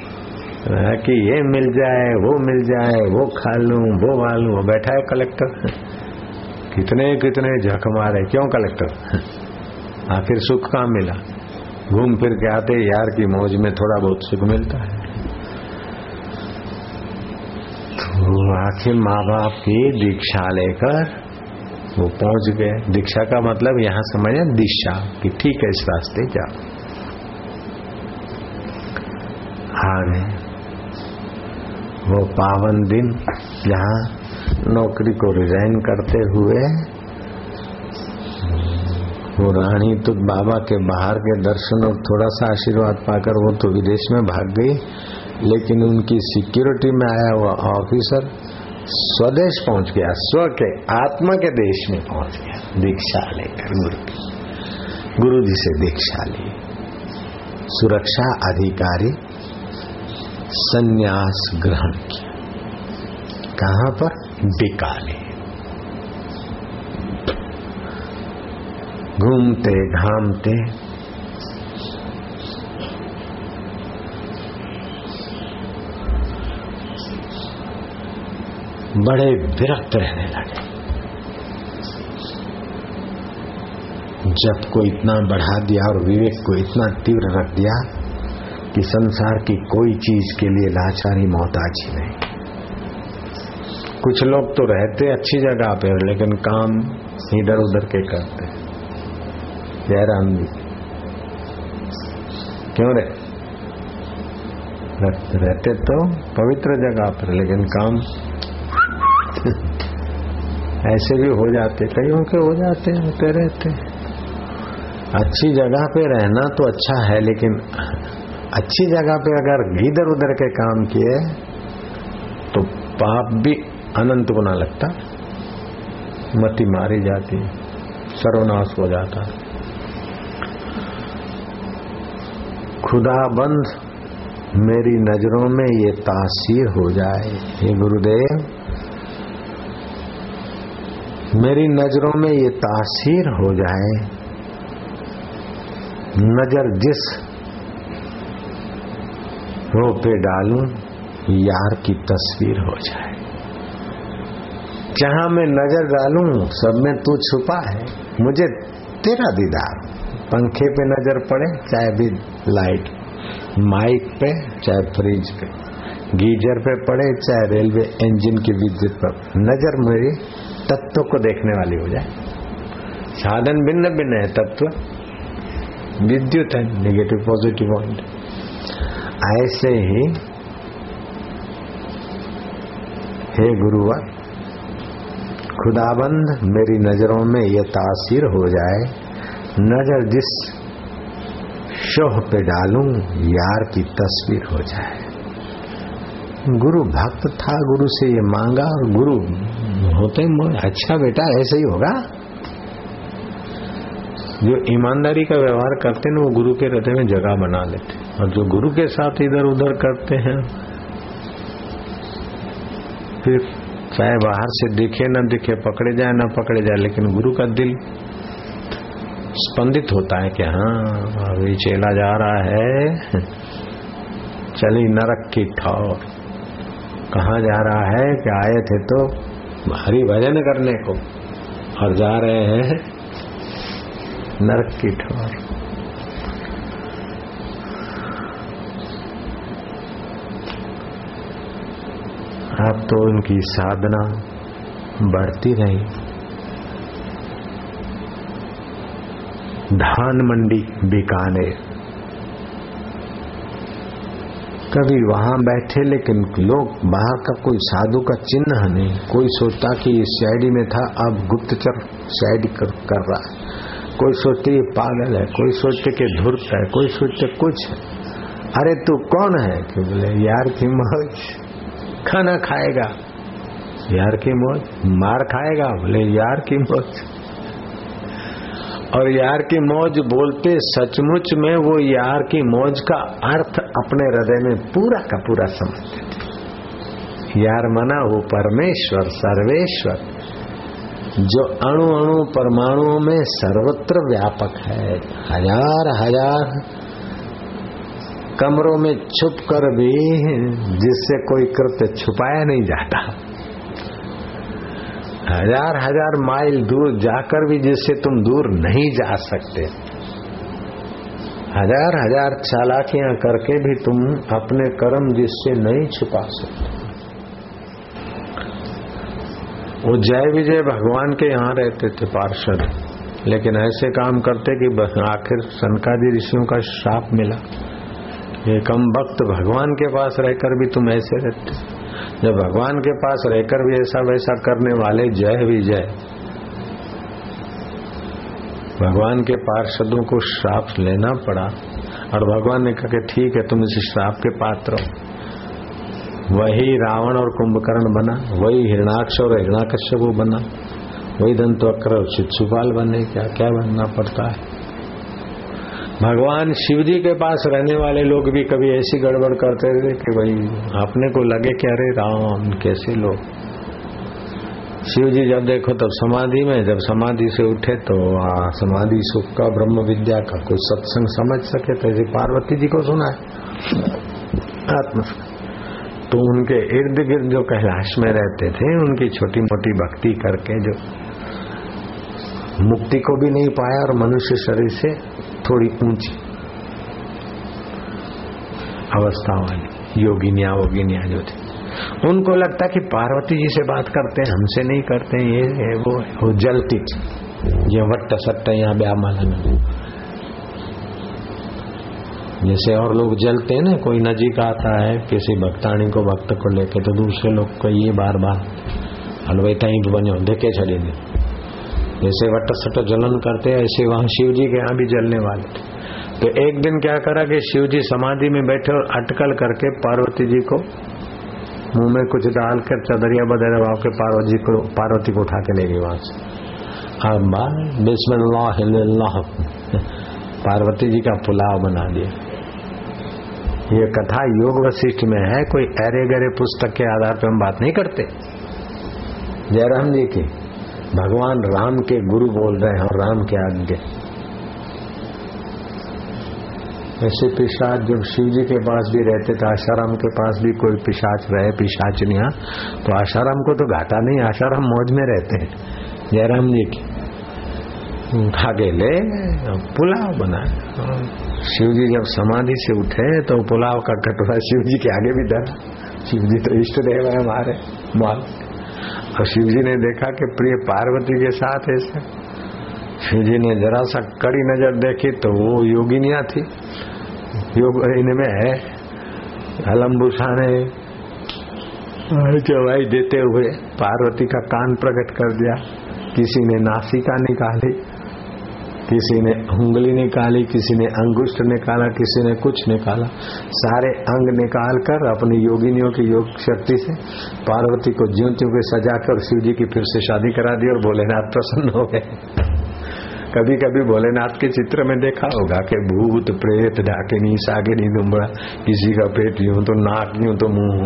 कि ये मिल जाए, वो मिल जाए, वो खा लू, वो खा लू वो बैठा है कलेक्टर कितने कितने झक मारे, क्यों कलेक्टर आखिर सुख कहाँ मिला? घूम फिर के आते यार की मौज में थोड़ा बहुत सुख मिलता है। तो आखिर माँ बाप की दीक्षा लेकर वो पहुँच गए। दीक्षा का मतलब यहाँ समझे दिशा कि ठीक है, इस रास्ते जाओ। आ गए वो पावन दिन, जहाँ नौकरी को रिजाइन करते हुए वो रानी तो बाबा के बाहर के दर्शन और थोड़ा सा आशीर्वाद पाकर वो तो विदेश में भाग गई। लेकिन उनकी सिक्योरिटी में आया हुआ ऑफिसर स्वदेश पहुँच गया, स्व के, आत्मा के देश में पहुँच गया, दीक्षा लेकर गुरु की। गुरु जी से दीक्षा ली। सुरक्षा अधिकारी संन्यास ग्रहण किया। कहाँ पर? बिकाले घूमते घामते। बड़े विरक्त रहने लगे। जब को इतना बढ़ा दिया और विवेक को इतना तीव्र रख दिया कि संसार की कोई चीज़ के लिए लाचारी मोहताज ही नहीं। कुछ लोग तो रहते, अच्छी जगह पे लेकिन काम इधर उधर के करते जयराम जी क्यों रे? रहते तो पवित्र जगह पर, लेकिन काम ऐसे भी हो जाते कईयों के हो जाते, होते रहते। अच्छी जगह पे रहना तो अच्छा है, लेकिन अच्छी जगह पे अगर इधर उधर के काम किए तो पाप भी अनंत गुना लगता। मती मारी जाती, सर्वनाश हो जाता। खुदाबंद, मेरी नज़रों में ये तासीर हो जाए। हे गुरुदेव, मेरी नज़रों में ये तासीर हो जाए। नज़र जिस रो पे डालूं, यार की तस्वीर हो जाए। जहाँ मैं नज़र डालूं, सब में तू छुपा है, मुझे तेरा दीदार। पंखे पे नज़र पड़े, चाहे भी लाइट, माइक पे, चाहे फ्रिज पे, गीजर पे पड़े, चाहे रेलवे इंजन की विद्युत पर। नज़र मेरी तत्व को देखने वाली हो जाए। साधन भिन्न भिन्न है तत्व। विद्युत है नेगेटिव पॉजिटिव पॉइंट ऐसे ही, हे गुरुवर, खुदाबंद, मेरी नज़रों में ये तासीर हो जाए। नज़र जिस शोह पे डालूं, यार की तस्वीर हो जाए। गुरु भक्त था, गुरु से ये मांगा और गुरु होते अच्छा बेटा, ऐसे ही होगा? जो ईमानदारी का व्यवहार करते हैं, वो गुरु के हृदय में जगह बना लेते और जो गुरु के साथ इधर उधर करते हैं, फिर चाहे बाहर से दिखे, न दिखे, पकड़े जाए, न पकड़े जाए, लेकिन गुरु का दिल स्पंदित होता है कि हाँ अभी चेला जा रहा है। चली नरक की ठौर। कहा जा रहा है कि आए थे तो हरि भजन करने को और जा रहे हैं। नरक की ठोर। अब तो उनकी साधना बढ़ती रही। धान मंडी बीकानेर। कभी वहाँ बैठे लेकिन लोग बाहर का कोई साधु का चिन्ह नहीं। कोई सोचता कि ये सीआईडी में था अब गुप्तचर सीआईडी कर, कर रहा है। कोई सोचते ये पागल है कोई सोचते कि धुर्त है कोई सोचते कुछ है। अरे तू कौन है? कि बोले यार की मौज खाना खाएगा। यार की मौज मार खाएगा। बोले यार की मौज। और यार की मौज बोलते सचमुच में वो यार की मौज का अर्थ अपने हृदय में पूरा का पूरा समझते थे। यार मना वो परमेश्वर, सर्वेश्वर, जो अणु अणु परमाणुओं में सर्वत्र व्यापक है। हज़ार हज़ार कमरों में छुप कर भी जिससे कोई कृत्य छुपाया नहीं जाता। हज़ार हज़ार माइल दूर जाकर भी जिससे तुम दूर नहीं जा सकते। हज़ार हज़ार चालाकियाँ करके भी तुम अपने कर्म जिससे नहीं छुपा सकते। वो जय विजय भगवान के यहाँ रहते थे पार्षद। लेकिन ऐसे काम करते कि आखिर सनकादि ऋषियों का श्राप मिला। ये कम वक्त भगवान के पास रहकर भी तुम ऐसे रहते। जब भगवान के पास रहकर भी ऐसा वैसा करने वाले जय विजय भगवान के पार्षदों को श्राप लेना पड़ा और भगवान ने कहा कि ठीक है, तुम इस श्राप के पात्र हो। वही रावण और कुंभकर्ण बना, वही हिरणाक्ष और हिरणाकश्यप बना, वही दंतवक्र और शिक्षुपाल बने, क्या क्या बनना पड़ता है? भगवान शिव जी के पास रहने वाले लोग भी कभी ऐसी गड़बड़ करते थे कि भाई अपने को लगे कि अरे राम, कैसे लोग? शिव जी जब देखो तब समाधि में, जब समाधि से उठे तो समाधि सुख का, ब्रह्म विद्या का कोई सत्संग समझ सके तो पार्वती जी को सुना है आत्म तो उनके इर्द गिर्द जो कैलाश में रहते थे, उनकी छोटी मोटी भक्ति करके जो मुक्ति को भी नहीं पाया और मनुष्य शरीर से थोड़ी ऊँची अवस्था वाली, योगिनिया वोगिनिया जो थी। उनको लगता कि पार्वती जी से बात करते हैं, हमसे नहीं करते हैं, ये है वो वो जलती थी। ये वट्ट सट्ट यहाँ ब्याह में। जैसे और लोग जलते हैं ना, कोई नजीक आता है, किसी भक्ताणी को, भक्त को लेके तो दूसरे लोग को ये बार बार हलवाई टाइम बनो, देखे छेंगे जैसे वट सट जलन करते ऐसे वहाँ शिव जी के यहाँ भी जलने वाले थे। तो एक दिन क्या करा कि शिव जी समाधि में बैठे और अटकल करके पार्वती जी को मुँह में कुछ डालकर चदरिया बदरिया भाव के पार्वती को पार्वती को उठा के ले गई वहाँ से। और बिस्मिल्लाह पार्वती जी का पुलाव बना दिया। ये कथा योग वशिष्ठ में है, कोई अरे गरे पुस्तक के आधार पर हम बात नहीं करते। जयराम जी की भगवान राम के गुरु बोल रहे हैं और राम के आज्ञा ऐसे पिशाच, जब शिव जी के पास भी रहते थे, आशाराम के पास भी कोई पिशाच रहे, पिशाचनिया तो आशाराम को तो घाटा नहीं, आशाराम मौज में रहते हैं। जयराम जी की। खागे ले, पुलाव बनाए शिव जी जब समाधि से उठे तो पुलाव का कटोरा शिव जी के आगे भी धरा शिव जी तो इष्ट देव है हमारे माल और शिव जी ने देखा कि प्रिय पार्वती के साथ ऐसे। शिव जी ने जरा सा कड़ी नज़र देखी तो वो योगिनिया थी। योग इनमें है। अलम्बुषा ने जवाई देते हुए पार्वती का कान प्रकट कर दिया। किसी ने नासिका निकाली। किसी ने उंगली निकाली, किसी ने अंगुष्ठ निकाला, किसी ने कुछ निकाला। सारे अंग निकाल कर अपनी योगिनियों की योग शक्ति से पार्वती को ज्यों त्यों के सजा कर शिव जी की फिर से शादी करा दी और भोलेनाथ प्रसन्न हो गए। कभी कभी भोलेनाथ के चित्र में देखा होगा कि भूत, प्रेत डाकिनी सागिनी दुमड़ा किसी का पेट यूँ तो नाक, यूँ तो मुँह।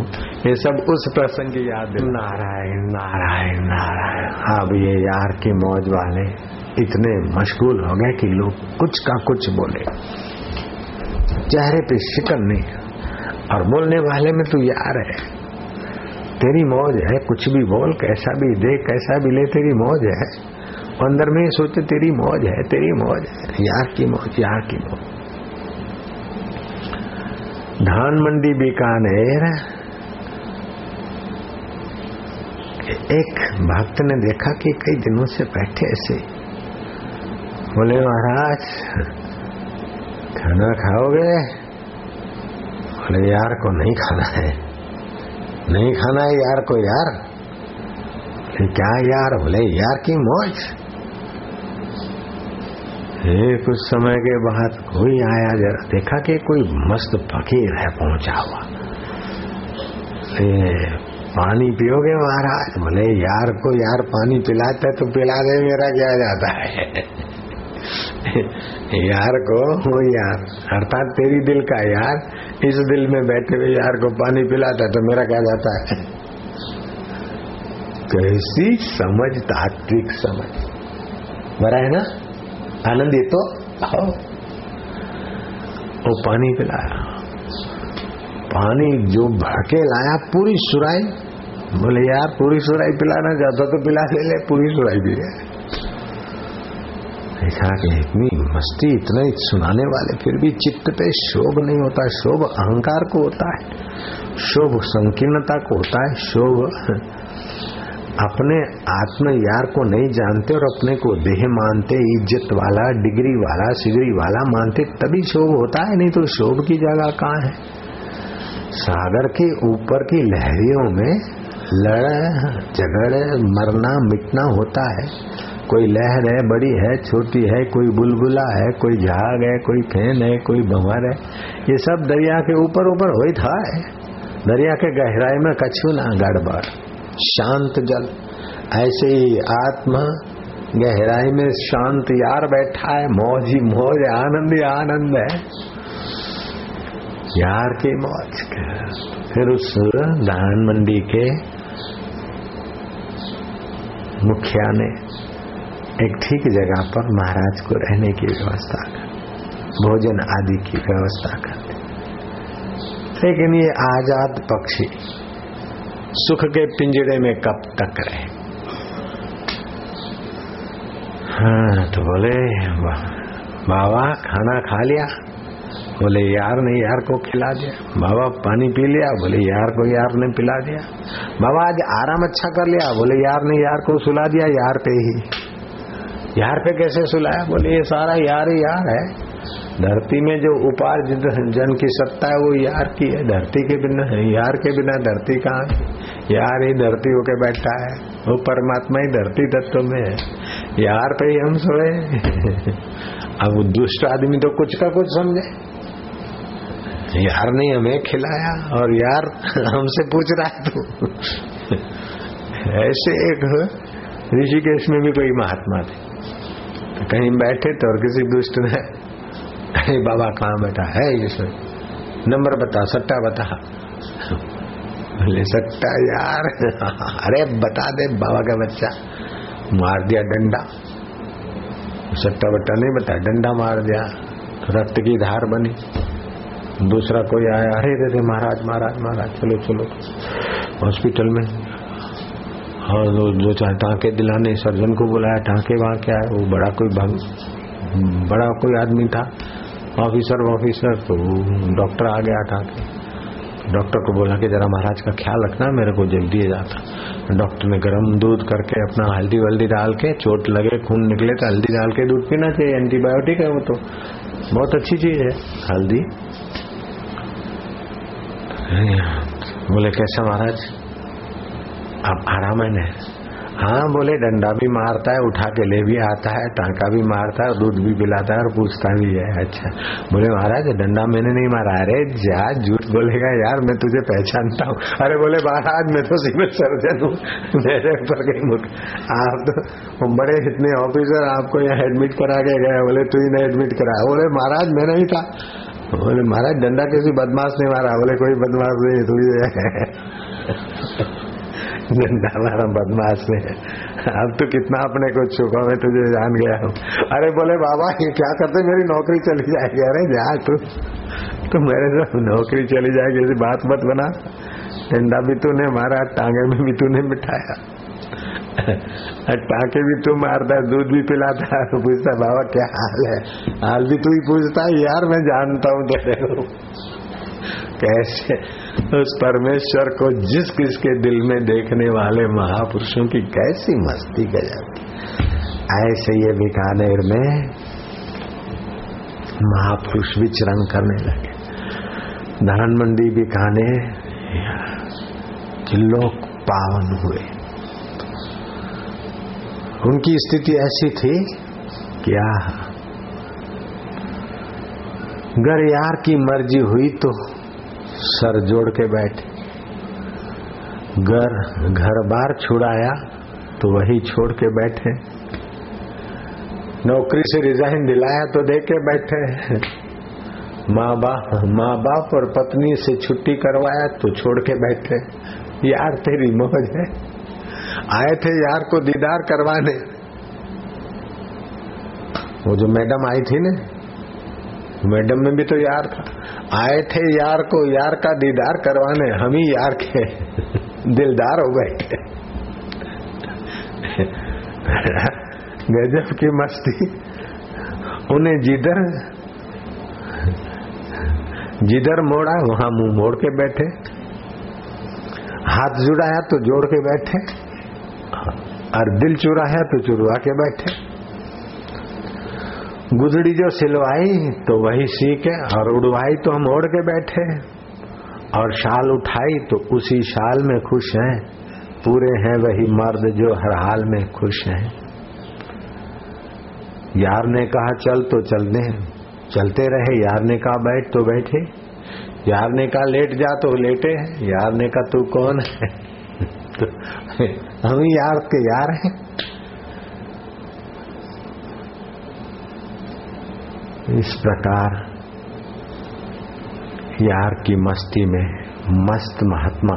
ये सब उस प्रसंग की याद नारायण नारायण नारायण। अब ये यार की मौज वाले इतने मशगूल हो गए कि लोग कुछ का कुछ बोले। चेहरे पे शिकन नहीं और बोलने वाले में तू यार है। तेरी मौज है, कुछ भी बोल, कैसा भी दे कैसा भी ले, तेरी मौज है। अंदर में सोचे, तेरी मौज है, तेरी मौज है। यार की मौज, यार की मौज। धान मंडी बीकानेर, एक भक्त ने देखा कि कई दिनों से बैठे ऐसे बोले, महाराज, खाना खाओगे? बोले, यार, को नहीं खाना है। नहीं खाना है यार को यार? क्या यार? बोले, यार की मौज? कुछ समय के बाद कोई आया, जरा देखा कि कोई मस्त फकीर है, पहुँचा हुआ। पानी पियोगे महाराज? बोले, यार को यार पानी पिलाते तो पिला दे, मेरा क्या जाता है? यार को वो यार, अर्थात तेरी दिल का यार, इस दिल में बैठे हुए यार को पानी पिलाता तो मेरा क्या जाता है? कैसी समझ, तात्विक समझ। बरा है ना? आनंद ये तो वो पानी पिलाया पानी जो भड़के लाया, पूरी सुराई। बोले यार, पूरी सुराई पिलाना चाहता तो पिला ले ले, पूरी सुराई भी है। देखा कि इतनी मस्ती इतने सुनाने वाले, फिर भी चित्त पे शोभ नहीं होता, शोभ अहंकार को होता है, शोभ संकीर्णता को होता है, शोभ अपने आत्म यार को नहीं जानते और अपने को देह मानते, इज़्ज़त वाला, डिग्री वाला, सिगरी वाला मानते, तभी शोभ होता है, नहीं तो शोभ की जगह कहाँ है? सागर के ऊपर की लहरियों में लड़, झगड़, मरना, मिटना होता है। कोई लहर है, बड़ी है, छोटी है, कोई बुलबुला है, कोई झाग है, कोई फ़ैन है, कोई भंवर है, ये सब दरिया के ऊपर ऊपर हो था, है। दरिया के गहराई में कछु ना गड़बड़। शांत जल। ऐसे ही आत्मा गहराई में शांत यार बैठा है, मौज ही मौज, आनंद ही आनंद है। यार की मौज फिर उस दान मंडी के मुखिया ने एक ठीक जगह पर महाराज को रहने की व्यवस्था कर, भोजन आदि की व्यवस्था कर लेकिन ये आज़ाद पक्षी सुख के पिंजड़े में कब तक रहे? हाँ तो बोले बाबा, खाना खा लिया। बोले, यार ने यार को खिला दिया। बाबा, पानी पी लिया। बोले, यार को यार ने पिला दिया। बाबा, आज आराम अच्छा कर लिया। बोले, यार ने यार को सुला दिया, यार पे ही। यार पे कैसे सुलाया? बोले, ये सारा यार ही यार है। धरती में जो उपार्जित जन की सत्ता है, वो यार की है। धरती के बिना, यार के बिना धरती कहाँ यार ही धरती होके बैठा है। वो परमात्मा ही धरती तत्व में है। यार पे ही हम सोए अब दुष्ट आदमी तो कुछ का कुछ समझे। यार ने हमें खिलाया और यार हमसे पूछ रहा है तू। ऐसे एक ऋषिकेश में भी कोई महात्मा थे। कहीं बैठे तो और किसी दुष्ट ने अरे बाबा, कहाँ बैठा है ये नंबर बता, सट्टा बता। बोले, सट्टा यार, अरे बता दे, बाबा का बच्चा, मार दिया डंडा। सट्टा बट्टा नहीं बता, डंडा मार दिया, रक्त की धार बनी। दूसरा कोई आया, अरे रे महाराज महाराज महाराज, चलो चलो, हॉस्पिटल में और जो चाहे टाँके दिलाने, सर्जन को बुलाया, टाँके वहाँ क्या है वो बड़ा कोई भंग, बड़ा कोई आदमी था, ऑफिसर ऑफिसर तो डॉक्टर आ गया टाँके। डॉक्टर को बोला कि जरा महाराज का ख्याल रखना, मेरे को जल्दी जाता। डॉक्टर ने गर्म दूध करके अपना हल्दी वल्दी डाल के, चोट लगे, खून निकले तो हल्दी डाल के दूध पीना चाहिए, एंटीबायोटिक है वो तो। बहुत अच्छी चीज़ है, हल्दी। बोले, कैसा महाराज? अब आराम है हाँ बोले, डंडा भी मारता है, उठा के ले भी आता है, टांका भी मारता है दूध भी पिलाता है, और पूछता भी है। अच्छा। बोले, महाराज, डंडा मैंने नहीं मारा। अरे, जा, झूठ बोलेगा यार, मैं तुझे पहचानता हूँ। अरे, बोले, महाराज, मैं तो सिविल सर्जन हूँ। मेरे ऊपर कहीं मुख आप तो बड़े इतने ऑफिसर आपको यहाँ एडमिट करा के गए। बोले, तू ही ने एडमिट कराया बोले, महाराज, मैं नहीं था। बोले, महाराज, डंडा किसी बदमाश ने मारा। बोले, कोई बदमाश नहीं, तू मारा बदमाश ने। अब तो कितना अपने को चुका मैं तुझे जान गया हूँ। अरे बोले, बाबा, ये क्या करते? मेरी नौकरी चली जाएगी। अरे जा तू। तो मेरे तो नौकरी चली जाएगी, ऐसी बात मत बना। डंडा भी तूने मारा, टांगे में भी तूने बिठाया टाके भी तू मारता, दूध भी पिलाता। पूछता, बाबा, क्या हाल है? हाल भी तू ही पूछता, यार, मैं जानता हूँ तेरे को। कैसे उस परमेश्वर को जिस किसके दिल में देखने वाले महापुरुषों की कैसी मस्ती गजब ऐसे ये बीकानेर में महापुरुष विचरण करने लगे। धान मंडी बीकानेर, लोग पावन हुए। उनकी स्थिति ऐसी थी क्या गर यार की मर्ज़ी हुई तो सर जोड़ के बैठे। घर घर बार छुड़ाया तो वही छोड़ के बैठे। नौकरी से रिजाइन दिलाया तो दे के बैठे। माँ बाप माँ बाप और पत्नी से छुट्टी करवाया तो छोड़ के बैठे। यार तेरी मौज है। आए थे यार को दीदार करवाने। वो जो मैडम आई थी ना मैडम में भी तो यार था। आए थे यार को यार का दीदार करवाने, हम ही यार के दिलदार हो बैठे गजब की मस्ती। उन्हें जिधर जिधर मोड़ा, वहाँ मुँह मोड़ के बैठे। हाथ जुड़ाया तो जोड़ के बैठे। और दिल चुराया तो चुरवा के बैठे। गुदड़ी जो सिलवाई तो वही सीखे, और उड़वाई तो हम ओढ़ के बैठे। और शाल उठाई तो उसी शाल में खुश हैं। पूरे हैं वही मर्द जो हर हाल में खुश हैं। यार ने कहा, चल तो चलते हैं चलते रहे, यार ने कहा, बैठ तो बैठे। यार ने कहा, लेट जा तो लेटे। यार ने कहा, तू कौन है? तो हम यार के यार हैं। इस प्रकार यार की मस्ती में मस्त महात्मा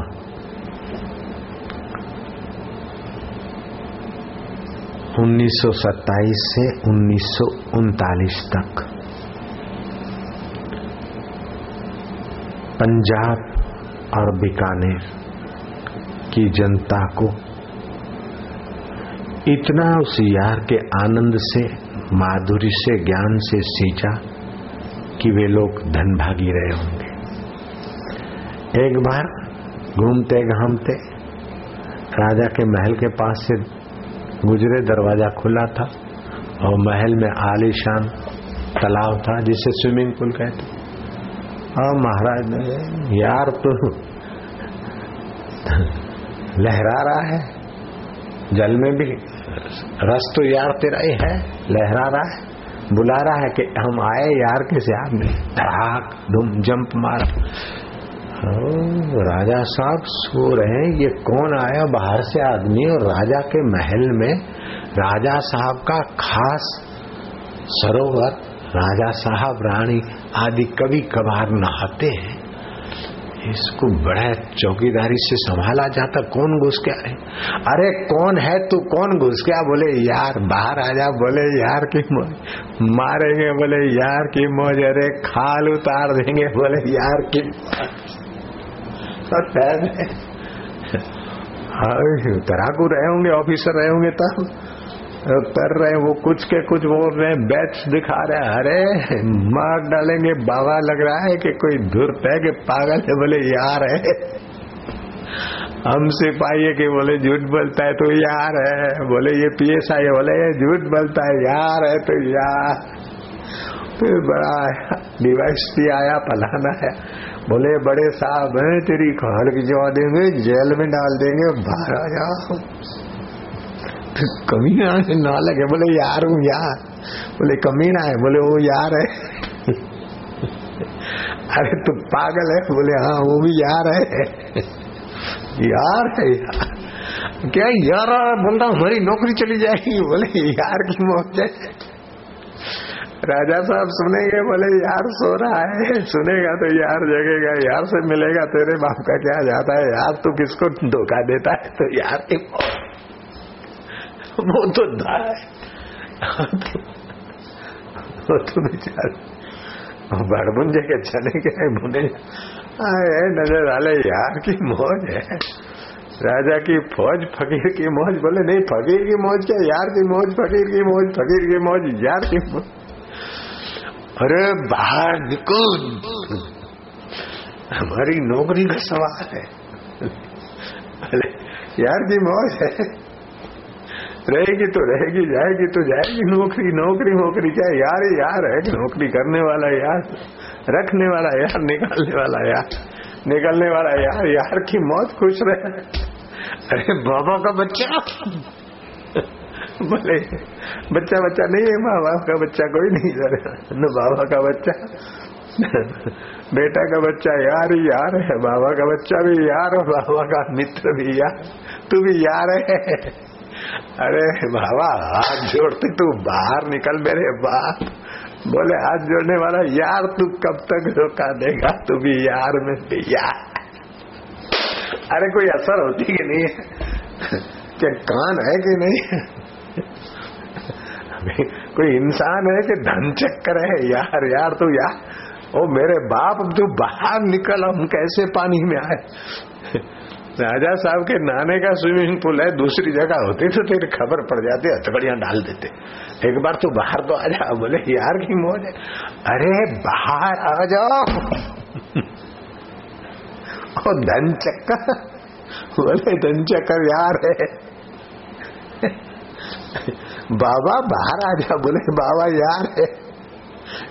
उन्नीस सौ सत्ताईस से उन्नीस सौ उनतालीस तक पंजाब और बीकानेर की जनता को इतना उस यार के आनंद से माधुरी से, ज्ञान से सींचा कि वे लोग धनभागी रहे होंगे। एक बार घूमते घामते राजा के महल के पास से गुजरे, दरवाज़ा खुला था और महल में आलीशान तालाब था जिसे स्विमिंग पूल कहते हाँ। महाराज ने, यार तो लहरा रहा है, जल में भी रस तो यार तेरा ही है, लहरा रहा है, बुला रहा है कि हम आए यार के यार में। धड़ाक धुम, जंप मार। राजा साहब सो रहे हैं, ये कौन आया बाहर से आदमी और राजा के महल में राजा साहब का खास सरोवर, राजा साहब, रानी आदि कभी कभार नहाते हैं। इसको बड़ा चौकीदारी से संभाला जाता, कौन घुस के आए? अरे, कौन है तू? कौन घुस गया बोले, यार, बाहर आ जा, बोले, यार की मौज। मारेंगे, बोले, यार की मौज। अरे, खाल उतार देंगे, बोले, यार की तराकू रहे होंगे, ऑफिसर रहे होंगे तब। कर रहे हैं वो कुछ के कुछ बोल रहे हैं बैच दिखा रहे हैं। अरे, मार डालेंगे, बाबा लग रहा है कि कोई धुरत है कि पागल है, बोले, यार है। हम सिपाही है कि बोले, झूठ बोलता है तो यार है। बोले, ये पीएस आई बोले, ये झूठ बोलता है, यार है तो यार। फिर बड़ा डिवाइस भी आया, फलाना है। बोले, बड़े साहब हैं, तेरी खाल की जवा देंगे, जेल में डाल देंगे, बाहर आ जाओ। कमी ना लगे बोले, यार, हूँ यार। बोले, कमी ना है। बोले वो यार है। अरे, तू पागल है? बोले हाँ वो भी यार है। यार है, यार। क्या यार बोल रहा हमारी नौकरी चली जाएगी? बोले, यार की मौत है। राजा साहब सुनेंगे, बोले, यार, सो रहा है। सुनेगा तो यार जगेगा, यार से मिलेगा तेरे बाप का क्या जाता है? यार तू किसको धोखा देता है? तो यार की मौत वो तो है वो तो बेचारे बड़मुंजे के चने के मुने आए नज़र आले यार की मौज है राजा की फौज फकीर की मौज बोले नहीं फकीर की मौज क्या यार की मौज फकीर की मौज फकीर की मौज यार की मौज अरे बाहर निकल। हमारी नौकरी का सवाल है। अरे यार की मौज है। रहेगी तो रहेगी, जाएगी तो जाएगी। नौकरी नौकरी नौकरी क्या? यार यार है नौकरी करने वाला यार, रखने वाला यार, निकालने वाला यार, निकलने वाला यार यार की मौत खुश रहे। अरे बाबा का बच्चा। बोले, बच्चा बच्चा नहीं है, माँ बाप का बच्चा कोई नहीं न बाबा का बच्चा। बेटा का बच्चा यार ही यार है, बाबा का बच्चा भी यार और बाबा का मित्र भी यार, तू भी यार है। अरे बाबा, हाथ जोड़ते तू बाहर निकल मेरे बाप। बोले, हाथ जोड़ने वाला, यार, तू कब तक रोका देगा? तू भी यार में भी यार अरे, कोई असर होती कि नहीं? है क्या कान है कि नहीं? कोई इंसान है कि धन चक्कर है? यार यार, तू यार ओ, मेरे बाप, तू बाहर निकल, हम कैसे पानी में आए? राजा साहब के नाने का स्विमिंग पूल है, दूसरी जगह होती तो तेरी खबर पड़ जाती, हथकड़ियाँ डाल देते। एक बार तू बाहर तो आ जा, बोले, यार की मौज है? अरे, बाहर आ जाओ। धन चक्कर बोले धन चक्कर यार है। बाबा, बाहर आ जा। बोले, बाबा, यार है।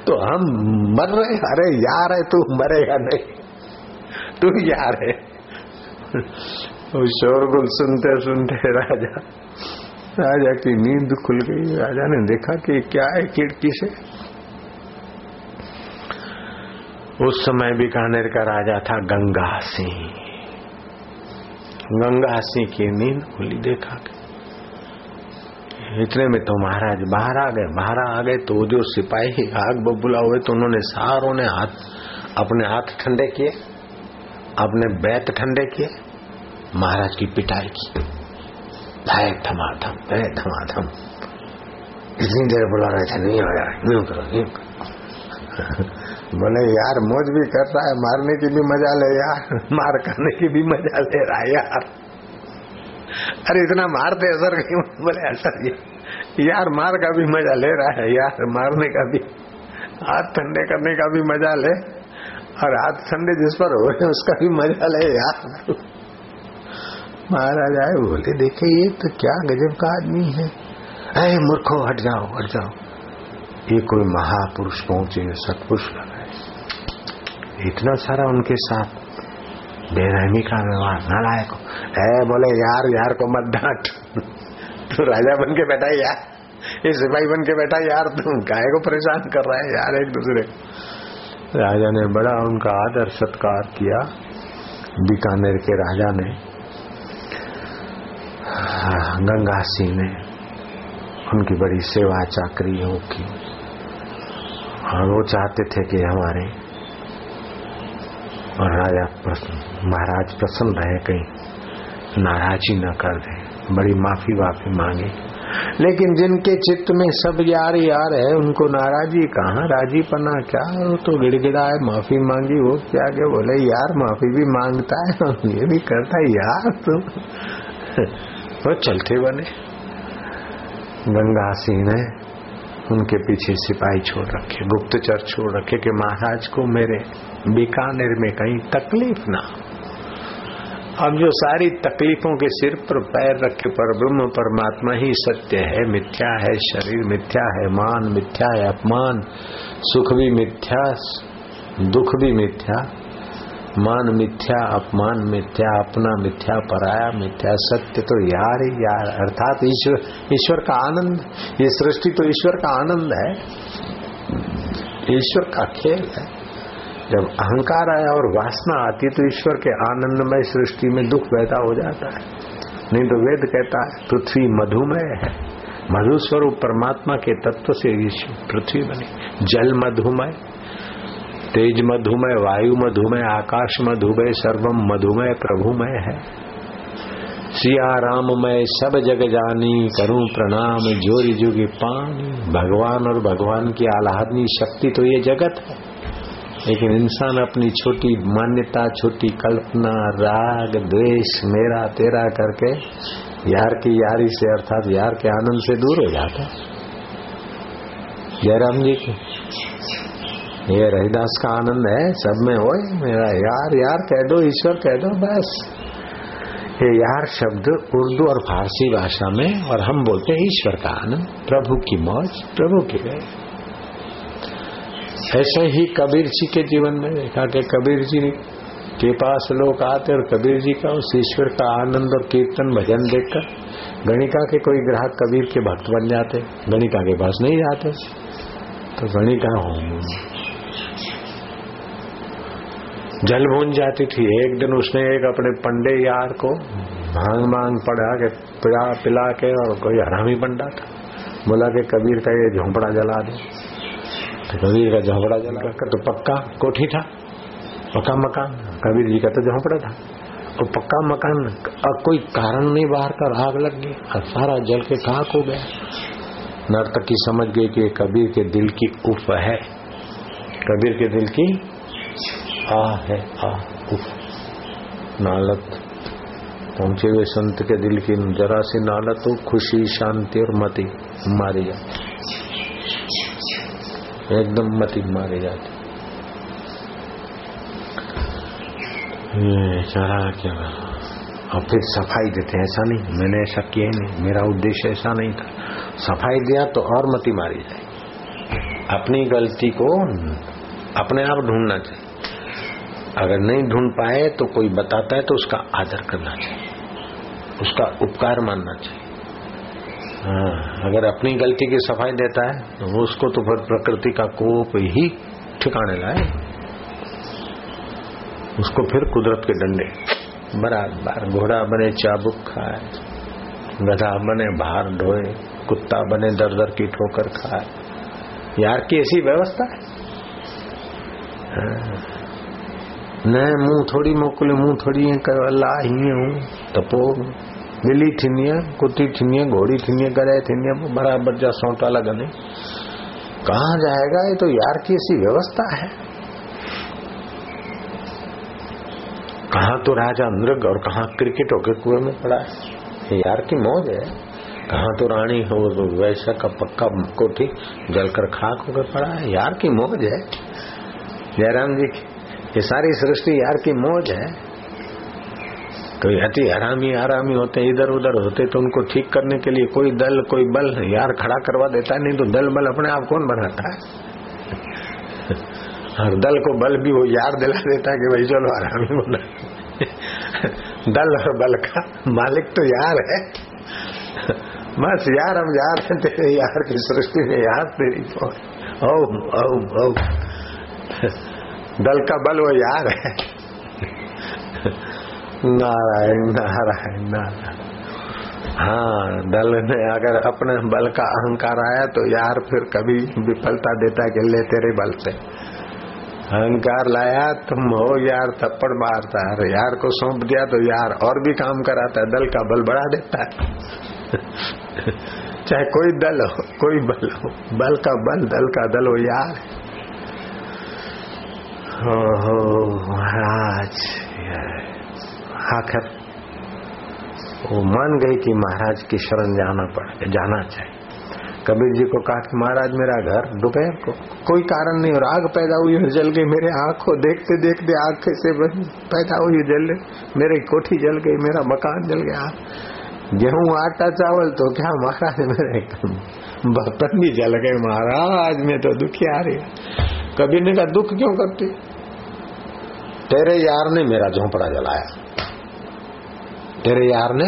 तो हम मर रहे अरे, यार है, तू मरेगा नहीं। तू यार है। शोरगुल सुनते सुनते राजा राजा की नींद खुल गई। राजा ने देखा कि क्या है खिड़की से। उस समय बीकानेर का राजा था गंगा सिंह। गंगा सिंह की नींद खुली देखा इतने में तो महाराज बाहर आ गए, बाहर आ गए तो जो सिपाही आग बबूला हुए तो उन्होंने सारों ने हाथ, अपने हाथ ठंडे किए। अपने बैत ठंडे किए, महाराज की पिटाई की। भाई थमाथम भाई थमाथम इतनी देर बुला रहे थे, नहीं आया यूँ करो यूँ करो। बोले, यार, मौज भी कर रहा है, मारने की भी मज़ा ले यार, मार करने की भी मज़ा ले रहा है यार। अरे, इतना मारते असर क्यों? बोले, असर यार, मार का भी मज़ा ले रहा है, यार, मारने का भी, हाथ ठंडे करने का भी मज़ा ले। और हाथ ठंडे जिस पर हो रहे उसका भी मज़ा ले यार। महाराज आए, बोले, देखे, ये तो क्या गजब का आदमी है। अरे, मूर्खो, हट जाओ हट जाओ। ये कोई महापुरुष पहुँचे, सतपुरुष लगा इतना सारा उनके साथ बेरहमी का व्यवहार नालायक है। बोले, यार यार को मत डांट। तो राजा बन के बैठा यार। ये सिपाही बन के बैठा यार। तुम गाय को परेशान कर रहा है यार एक दूसरे। राजा ने बड़ा उनका आदर सत्कार किया बीकानेर के राजा ने। गंगा सिंह ने उनकी बड़ी सेवा चाकरी की। और वो चाहते थे कि हमारे और राजा महाराज प्रसन्न रहे, कहीं नाराजी न कर दे। बड़ी माफ़ी वाफी मांगे। लेकिन जिनके चित्त में सब यार यार है, उनको नाराजी कहा? राज़ी पना क्या? वो तो है माफ़ी मांगी, वो क्या के बोले? यार, माफ़ी भी माँगता है ये भी करता है, यार तुम। वो चलते बने। गंगा सिंह ने उनके पीछे सिपाही छोड़ रखे, गुप्तचर छोड़ रखे कि महाराज को मेरे बीकानेर में कहीं तकलीफ़ ना अब जो सारी तकलीफों के सिर पर पैर रखे पर ब्रह्म परमात्मा ही सत्य है, मिथ्या है, शरीर मिथ्या है, मान मिथ्या है, अपमान, सुख भी मिथ्या, दुख भी मिथ्या, मान मिथ्या, अपमान मिथ्या, अपना मिथ्या, पराया मिथ्या, सत्य तो यार ही यार, अर्थात ईश्वर ईश्वर का आनंद, ये सृष्टि तो ईश्वर का आनंद है, ईश्वर का खेल है। जब अहंकार आया और वासना आती तो ईश्वर के आनंदमय सृष्टि में दुख पैदा हो जाता है। नहीं तो वेद कहता है, पृथ्वी मधुमय है। मधु स्वरूप परमात्मा के तत्व से पृथ्वी बनी। जल मधुमय, तेज मधुमय, वायु मधुमय, आकाश मधुमय, सर्वम मधुमय, प्रभुमय है। सिया राममय सब जग जानी, करूँ प्रणाम, जोरी जुगी पानी। भगवान और भगवान की आह्लादनी शक्ति तो ये जगत है। लेकिन इंसान अपनी छोटी मान्यता, छोटी कल्पना, राग, द्वेष, मेरा, तेरा करके यार की यारी से अर्थात यार के आनंद से दूर हो जाता जयराम जी की। ये रहीदास का आनंद है, सब में हो मेरा यार यार कह दो, ईश्वर कह दो, बस। ये यार शब्द उर्दू और फारसी भाषा में, और हम बोलते हैं ईश्वर का आनंद, प्रभु की मौज, प्रभु की गए ऐसे ही कबीर जी के जीवन में देखा कि कबीर जी के पास लोग आते और कबीर जी का उस ईश्वर का आनंद और कीर्तन भजन देखकर गणिका के कोई ग्राहक कबीर के भक्त बन जाते, गणिका के पास नहीं जाते। तो गणिका जल भून जाती थी। एक दिन उसने एक अपने पंडे यार को भाँग मांग पड़ा के पिला पिला के और कोई हरामी पंडा था। बोला कि कबीर का ये झोंपड़ा जला दे। कबीर का झोंपड़ा जला कर तो पक्का कोठी था, पक्का मकान। कबीर जी का तो झोंपड़ा था। तो पक्का मकान कोई कारण नहीं, बाहर का आग लग गई और सारा जल के खाक हो गया। नर्तकी समझ गई कि कबीर के दिल की उफ है। कबीर के दिल की आ है, आ, उफ। नालत। पहुँचे हुए संत के दिल की जरा सी नालत हो खुशी, शांति और मति। मारी जाती एकदम मति मारी जाती। ये चला क्या? और फिर सफ़ाई देते ऐसा नहीं। मैंने ऐसा किया नहीं। मेरा उद्देश्य ऐसा नहीं था। सफ़ाई दिया तो और मति मारी जाए अपनी गलती को अपने आप ढूंढना चाहिए। अगर नहीं ढूंढ पाए तो कोई बताता है तो उसका आदर करना चाहिए। उसका उपकार मानना चाहिए। हाँ अगर अपनी गलती की सफ़ाई देता है तो उसको तो फिर प्रकृति का कोप ही ठिकाने लाए। उसको फिर कुदरत के डंडे। बराबर, घोड़ा बने चाबुक खाए, गधा बने भार ढोए, कुत्ता बने दर दर की ठोकर खाए। यार की ऐसी व्यवस्था है? हाँ। न मुँह थोड़ी मोकले, मुँह थोड़ी कयो अल्लाह ही हूँ त ॿिली थींदी आहे थींदी घोड़ी है गॾे थींदी बराबर जा सौटा लगने कहा जाएगा ये तो यार की ऐसी व्यवस्था है कहा तो राजा मृग और कहा क्रिकेट होके कुएँ में पड़ा है यार की मौज है कहा तो रानी हो तो वैसा का पक्का कोठी जलकर खाक होकर पड़ा है यार की मौज है जयराम जी की ये सारी सृष्टि यार की मौज है कोई अति हरामी आरामी होते इधर उधर होते तो उनको ठीक करने के लिए कोई दल, कोई बल यार खड़ा करवा देता है, नहीं तो दल बल अपने आप कौन बनाता है? और दल को बल भी वो यार दिला देता है कि भाई चलो आरामी बना। दल और बल का मालिक तो यार है। बस यार, हम यार हैं, तेरे यार की सृष्टि में यार तेरी ओम ओम ओम दल का बल वो यार है। नारायण नारायण नारायण। हाँ दल ने अगर अपने बल का अहंकार आया तो यार फिर कभी विफलता देता है ले तेरे बल से अहंकार लाया, तुम हो यार, थप्पड़ मारता है। यार को सौंप दिया तो यार और भी काम कराता है, दल का बल बढ़ा देता है। चाहे कोई दल हो, कोई बल हो, बल का बल, दल का दल हो, यार। हो महाराज आखिर वो मान गई कि महाराज की शरण जाना पड़े, जाना चाहिए। कबीर जी को कहा कि महाराज, मेरा घर दोपहर को। कोई कारण नहीं, और आग पैदा हुई और जल गई। मेरे आँख देखते देखते आग से पैदा हुई जल मेरी कोठी जल गई, मेरा मकान जल गया। गेहूँ, आटा, चावल तो क्या महाराज मेरे बर्तन भी जल गए महाराज, में तो दुखी आ रही कबीर ने कहा, दुख क्यों करती? तेरे यार ने मेरा झोंपड़ा जलाया। तेरे यार ने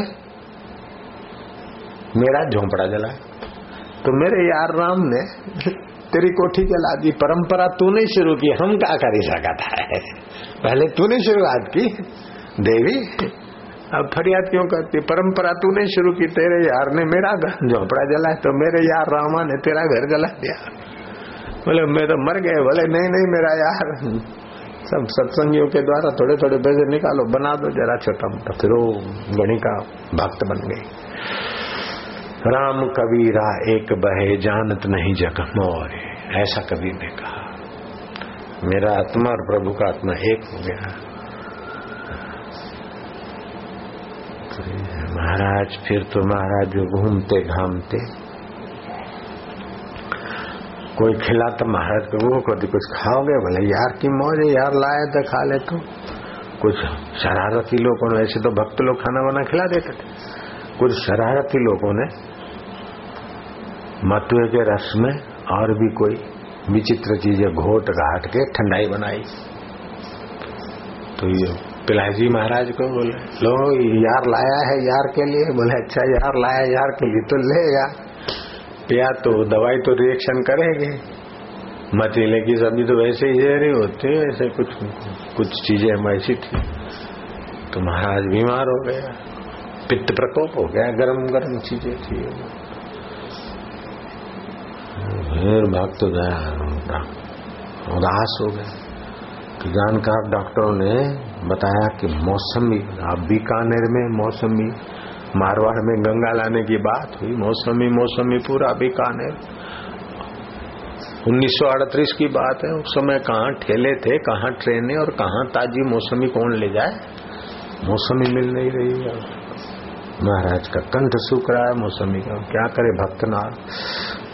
मेरा झोंपड़ा जलाया तो मेरे यार राम ने तेरी कोठी जला दी परंपरा तूने शुरू की, हम क्या कर ही सका था? पहले तूने शुरुआत की, देवी। अब फरियाद क्यों करती? परंपरा तूने शुरू की, तेरे यार ने मेरा घर झोंपड़ा जलाया तो मेरे यार रामा ने तेरा घर जला दिया। बोले, मैं तो मर गए बोले, नहीं नहीं, मेरा यार सब सत्संगियों के द्वारा थोड़े थोड़े पैसे निकालो, बना दो जरा छोटा मोटा फिर वो गणिका भक्त बन गई। राम कबीरा एक बहे, जानत नहीं जग मोर, ऐसा कबीर ने कहा। मेरा आत्मा और प्रभु का आत्मा एक हो गया। महाराज, फिर तो महाराज जो घूमते घामते कोई खिलाता महाराज को वो कभी कुछ खाओगे? बोले, यार की मौज है, यार, लाए तो खा ले तो। कुछ शरारती लोगों ने, ऐसे तो भक्त लोग खाना वाना खिला देते थे। कुछ शरारती लोगों ने मथुए के रस में और भी कोई विचित्र चीज़ें घोट घाट के ठंडाई बनाई। तो ये पिलाजी महाराज को बोले, लो, यार लाया है यार के लिए? बोले अच्छा यार, लाया यार के लिए तो ले यार। पिया तो दवाई तो रिएक्शन करेगी। मतीले की सब्ज़ी तो वैसे ही जहरी होती है ऐसे कुछ कुछ चीज़ें हम ऐसी थी। तो महाराज बीमार हो गया। पित्त प्रकोप हो गया गरम गरम चीज़ें थी। फिर भक्त गया उदास हो गया। कि जानकार डॉक्टरों ने बताया कि मौसमी बीकानेर में मौसमी मारवाड़ में गंगा लाने की बात हुई, मौसमी मौसमी पूरा बीकानेर। 1938 की बात है, उस समय कहाँ ठेले थे, कहाँ ट्रेनें और कहाँ ताजी मौसमी कौन ले जाए? मौसमी मिल नहीं रही है। महाराज का कंठ सूख रहा है, मौसमी का। क्या करे भक्त ना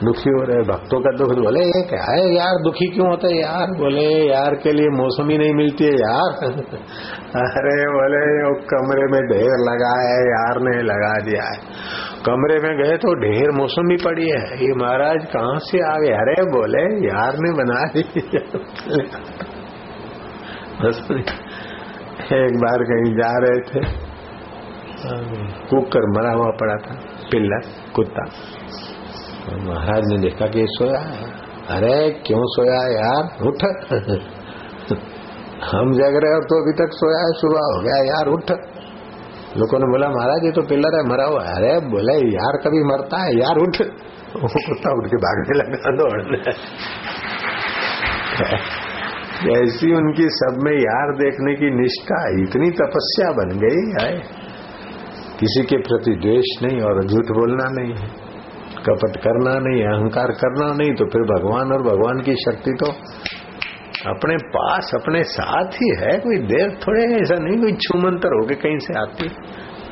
दुखी हो रहे भक्तों का दुख, बोले, ये क्या है यार, दुखी क्यों होता है यार? बोले, यार के लिए मौसमी नहीं मिलती है यार. अरे बोले वो कमरे में ढेर लगा है, यार ने लगा दिया है। कमरे में गए तो ढेर मौसमी पड़ी है। ये महाराज कहाँ से आ गए? अरे बोले, यार ने बना दी एक बार कहीं जा रहे थे। कुकर मरा हुआ पड़ा था पिल्ला कुत्ता। तो महाराज ने देखा कि सोया है अरे क्यों सोया यार? उठ। हम जग रहे और तो अभी तक सोया है, सुबह हो गया यार, उठ। लोगों ने बोला, महाराज, ये तो पिल्लर है, मरा हुआ अरे, बोले, यार, कभी मरता है, यार, उठ। वो कुत्ता उठ के भागने लगा, दौड़ने ऐसी उनकी सब में यार देखने की निष्ठा, इतनी तपस्या बन गई है किसी के प्रति द्वेष नहीं और झूठ बोलना नहीं है। कपट करना नहीं, अहंकार करना नहीं तो फिर भगवान और भगवान की शक्ति तो अपने पास, अपने साथ ही है। कोई देर थोड़े ऐसा नहीं कोई छूमंतर होके कहीं से आती।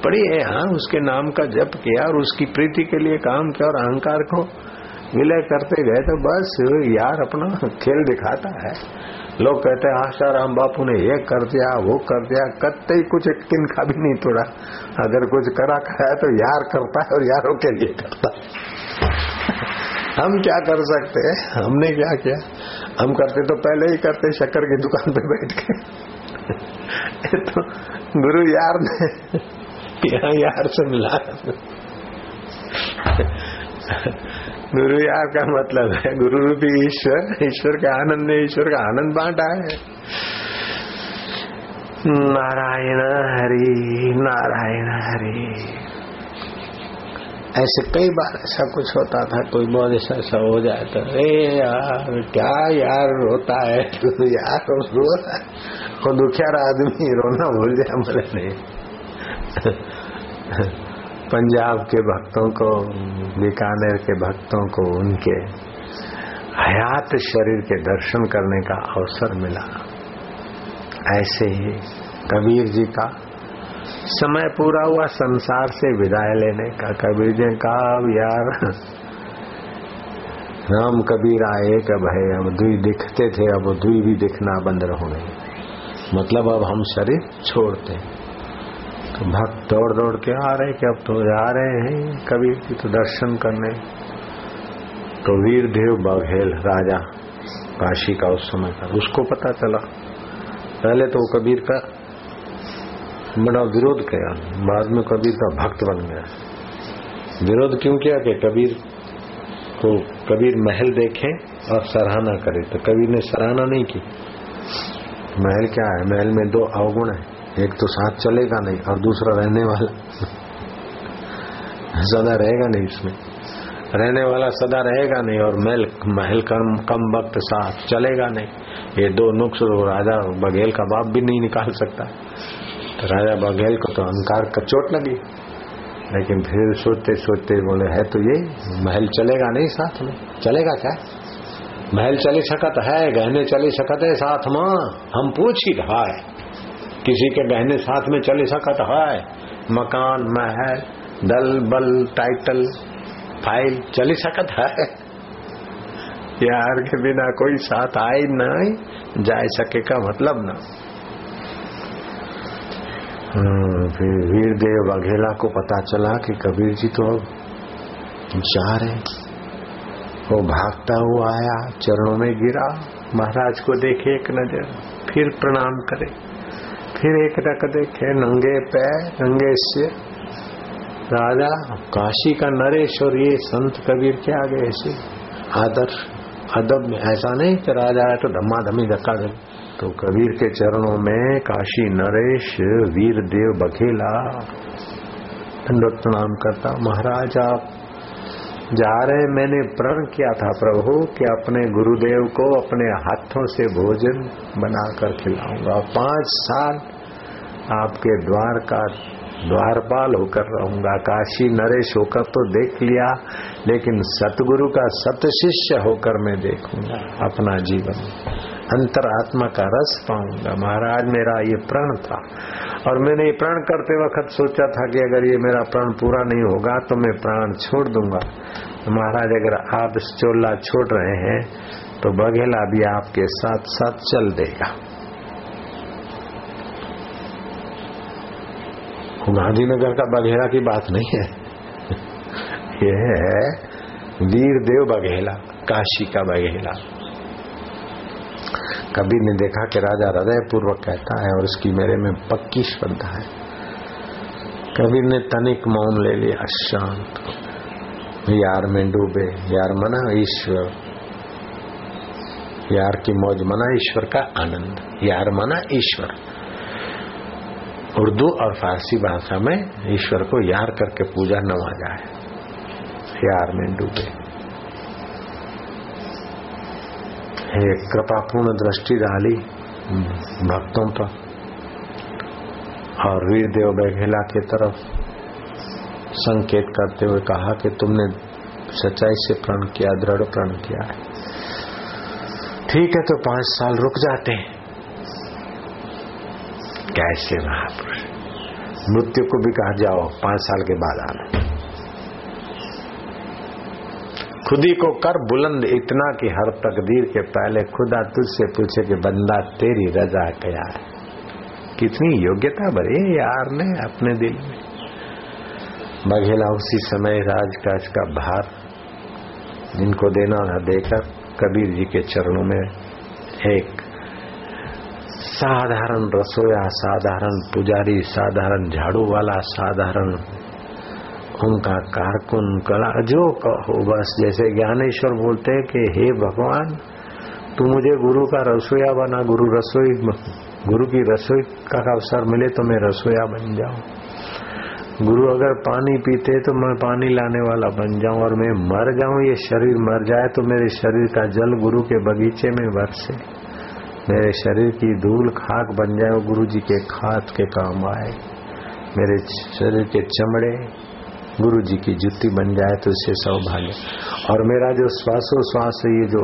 पड़ी है हाँ उसके नाम का जप किया और उसकी प्रीति के लिए काम किया और अहंकार को विलय करते गए तो बस यार अपना खेल दिखाता है। लोग कहते हैं आशाराम बापू ने ये कर दिया, वो कर दिया कत्ते ही कुछ किन का भी नहीं तोड़ा। अगर कुछ करा खाया तो यार करता है और यारों के लिए करता है। हम क्या कर सकते हैं? हमने क्या किया? हम करते तो पहले ही करते, शक्कर की दुकान पे बैठ के। तो गुरु यार ने यहाँ यार से मिला। गुरु यार का मतलब है, गुरु रूपी ईश्वर ईश्वर के आनंद ने ईश्वर का आनंद बांटा है। नारायण हरि नारायण हरि। ऐसे कई बार ऐसा कुछ होता था, कोई बहुत ऐसा ऐसा हो जाए तो अरे यार, क्या यार रोता है? तो यार रो रहा है वो दुखियार आदमी रोना भूल जाए मरे नहीं। पंजाब के भक्तों को, बीकानेर के भक्तों को, उनके हयात शरीर के दर्शन करने का अवसर मिला। ऐसे ही कबीर जी का समय पूरा हुआ, संसार से विदाई लेने का। कबीर जी कहा, अब यार राम कबीर आए कब है? अब दुई दिखते थे, अब दुई भी दिखना बंद रहो नहीं मतलब अब हम शरीर छोड़ते तो भक्त दौड़ दौड़ के आ रहे कि अब तो जा रहे हैं कबीर की तो दर्शन करने। तो वीर देव बघेल राजा, काशी का उस समय का उसको पता चला। पहले तो कबीर का बड़ा विरोध किया। बाद में कबीर का भक्त बन गया। विरोध क्यों किया कि कबीर को कबीर महल देखे और सराहना करे? तो कबीर ने सराहना नहीं की। महल क्या है? महल में दो अवगुण है। एक तो साथ चलेगा नहीं और दूसरा रहने वाला। सदा रहेगा नहीं इसमें रहने वाला सदा रहेगा नहीं और महल महल कम कम वक्त साथ चलेगा नहीं। ये दो नुक्स राजा बघेल का बाप भी नहीं निकाल सकता। राजा बघेल को तो अहंकार का चोट लगी। लेकिन फिर सोचते सोचते बोले, है तो ये, महल चलेगा नहीं साथ में? चलेगा क्या? महल चली सकत है, गहने चली सकत है साथ में। हम पूछ ही रहा है, किसी के गहने साथ में चली सकत है। मकान, महल, दल, बल टाइटल फ़ाइल चली सकत है। यार के बिना कोई साथ आए नहीं जा सके का मतलब ना। फिर वीर देव वाघेला को पता चला कि कबीर जी तो अब जा रहे वो भागता हुआ आया, चरणों में गिरा। महाराज को देखे एक नज़र, फिर प्रणाम करे। फिर एक टक देखे, नंगे पैर, नंगे से राजा काशी का नरेश और ये संत कबीर के आगे ऐसे। आदर्श अदब में ऐसा नहीं कि राजा है तो धम्मा धमी धक्का दे। तो कबीर के चरणों में काशी नरेश वीर देव बघेला दंडोत प्रणाम करता, महाराज, आप जा रहे मैंने प्रण किया था प्रभु कि अपने गुरुदेव को अपने हाथों से भोजन बनाकर खिलाऊँगा। पाँच साल आपके द्वार का द्वारपाल होकर रहूँगा। काशी नरेश होकर तो देख लिया, लेकिन सतगुरु का सत शिष्य होकर मैं देखूँगा अपना जीवन। अंतर आत्मा का रस पाऊँगा महाराज, मेरा ये प्रण था। और मैंने ये प्रण करते वक्त सोचा था कि अगर ये मेरा प्रण पूरा नहीं होगा तो मैं प्राण छोड़ दूँगा। तो महाराज, अगर आप चोला छोड़ रहे हैं तो बघेला भी आपके साथ साथ चल देगा। गांधीनगर का बघेला की बात नहीं है। यह है वीर देव बघेला, काशी का बघेला। कबीर ने देखा कि राजा हृदय पूर्वक कहता है और इसकी मेरे में पक्की श्रद्धा है। कबीर ने तनिक मौन ले लिया शांत यार में डूबे, यार मना ईश्वर। यार की मौज मना ईश्वर का आनंद, यार मना ईश्वर। उर्दू और फारसी भाषा में ईश्वर को यार करके पूजा नवाजा है। यार में डूबे एक कृपापूर्ण दृष्टि डाली भक्तों पर। और वीरदेव बैघेला की तरफ़ संकेत करते हुए कहा कि तुमने सच्चाई से प्रण किया, दृढ़ प्रण किया है। ठीक है तो पाँच साल रुक जाते हैं। कैसे महापुरुष? मृत्यु को भी कहा जाओ, पाँच साल के बाद आना। खुदी को कर बुलंद इतना कि हर तकदीर के पहले खुदा तुझसे पूछे कि बंदा तेरी रजा क्या है? कितनी योग्यता भरे यार ने अपने दिल में? बघेला उसी समय राजकाज का भार जिनको देना न देकर कबीर जी के चरणों में एक साधारण रसोया, साधारण पुजारी, साधारण झाड़ू वाला, साधारण उनका कारकुन कला, जो कहो, बस जैसे ज्ञानेश्वर बोलते हैं कि, हे भगवान, तू मुझे गुरु का रसोया बना, गुरु रसोई, गुरु की रसोई का अवसर मिले तो मैं रसोया बन जाऊँ। गुरु अगर पानी पीते तो मैं पानी लाने वाला बन जाऊँ और मैं मर जाऊँ, ये शरीर मर जाए तो मेरे शरीर का जल गुरु के बगीचे में बरसे। मेरे शरीर की धूल खाक बन जाए गुरु जी के खाद के काम आए। मेरे शरीर के चमड़े गुरु जी की जुत्ती बन जाए तो इससे सौभाग्य। और मेरा जो श्वासोश्वास ये जो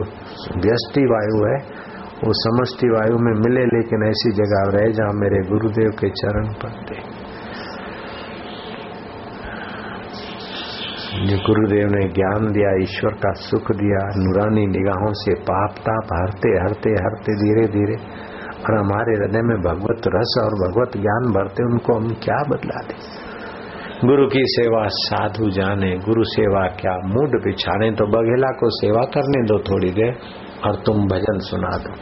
व्यष्टि वायु है, वो समष्टि वायु में मिले, लेकिन ऐसी जगह रहे जहाँ मेरे गुरुदेव के चरण पड़ते जो गुरुदेव ने ज्ञान दिया, ईश्वर का सुख दिया, नुरानी निगाहों से पाप ताप हरते हरते हरते धीरे धीरे, और हमारे हृदय में भगवत रस और भगवत ज्ञान भरते, उनको हम क्या बदला दे? गुरु की सेवा साधु जाने, गुरु सेवा क्या मूड बिछाने तो बघेला को सेवा करने दो थोड़ी देर और तुम भजन सुना दो।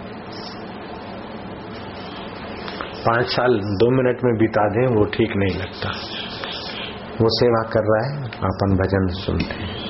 पाँच साल, दो मिनट में बिता दें, वो ठीक नहीं लगता। वो सेवा कर रहा है, अपन भजन सुनते हैं।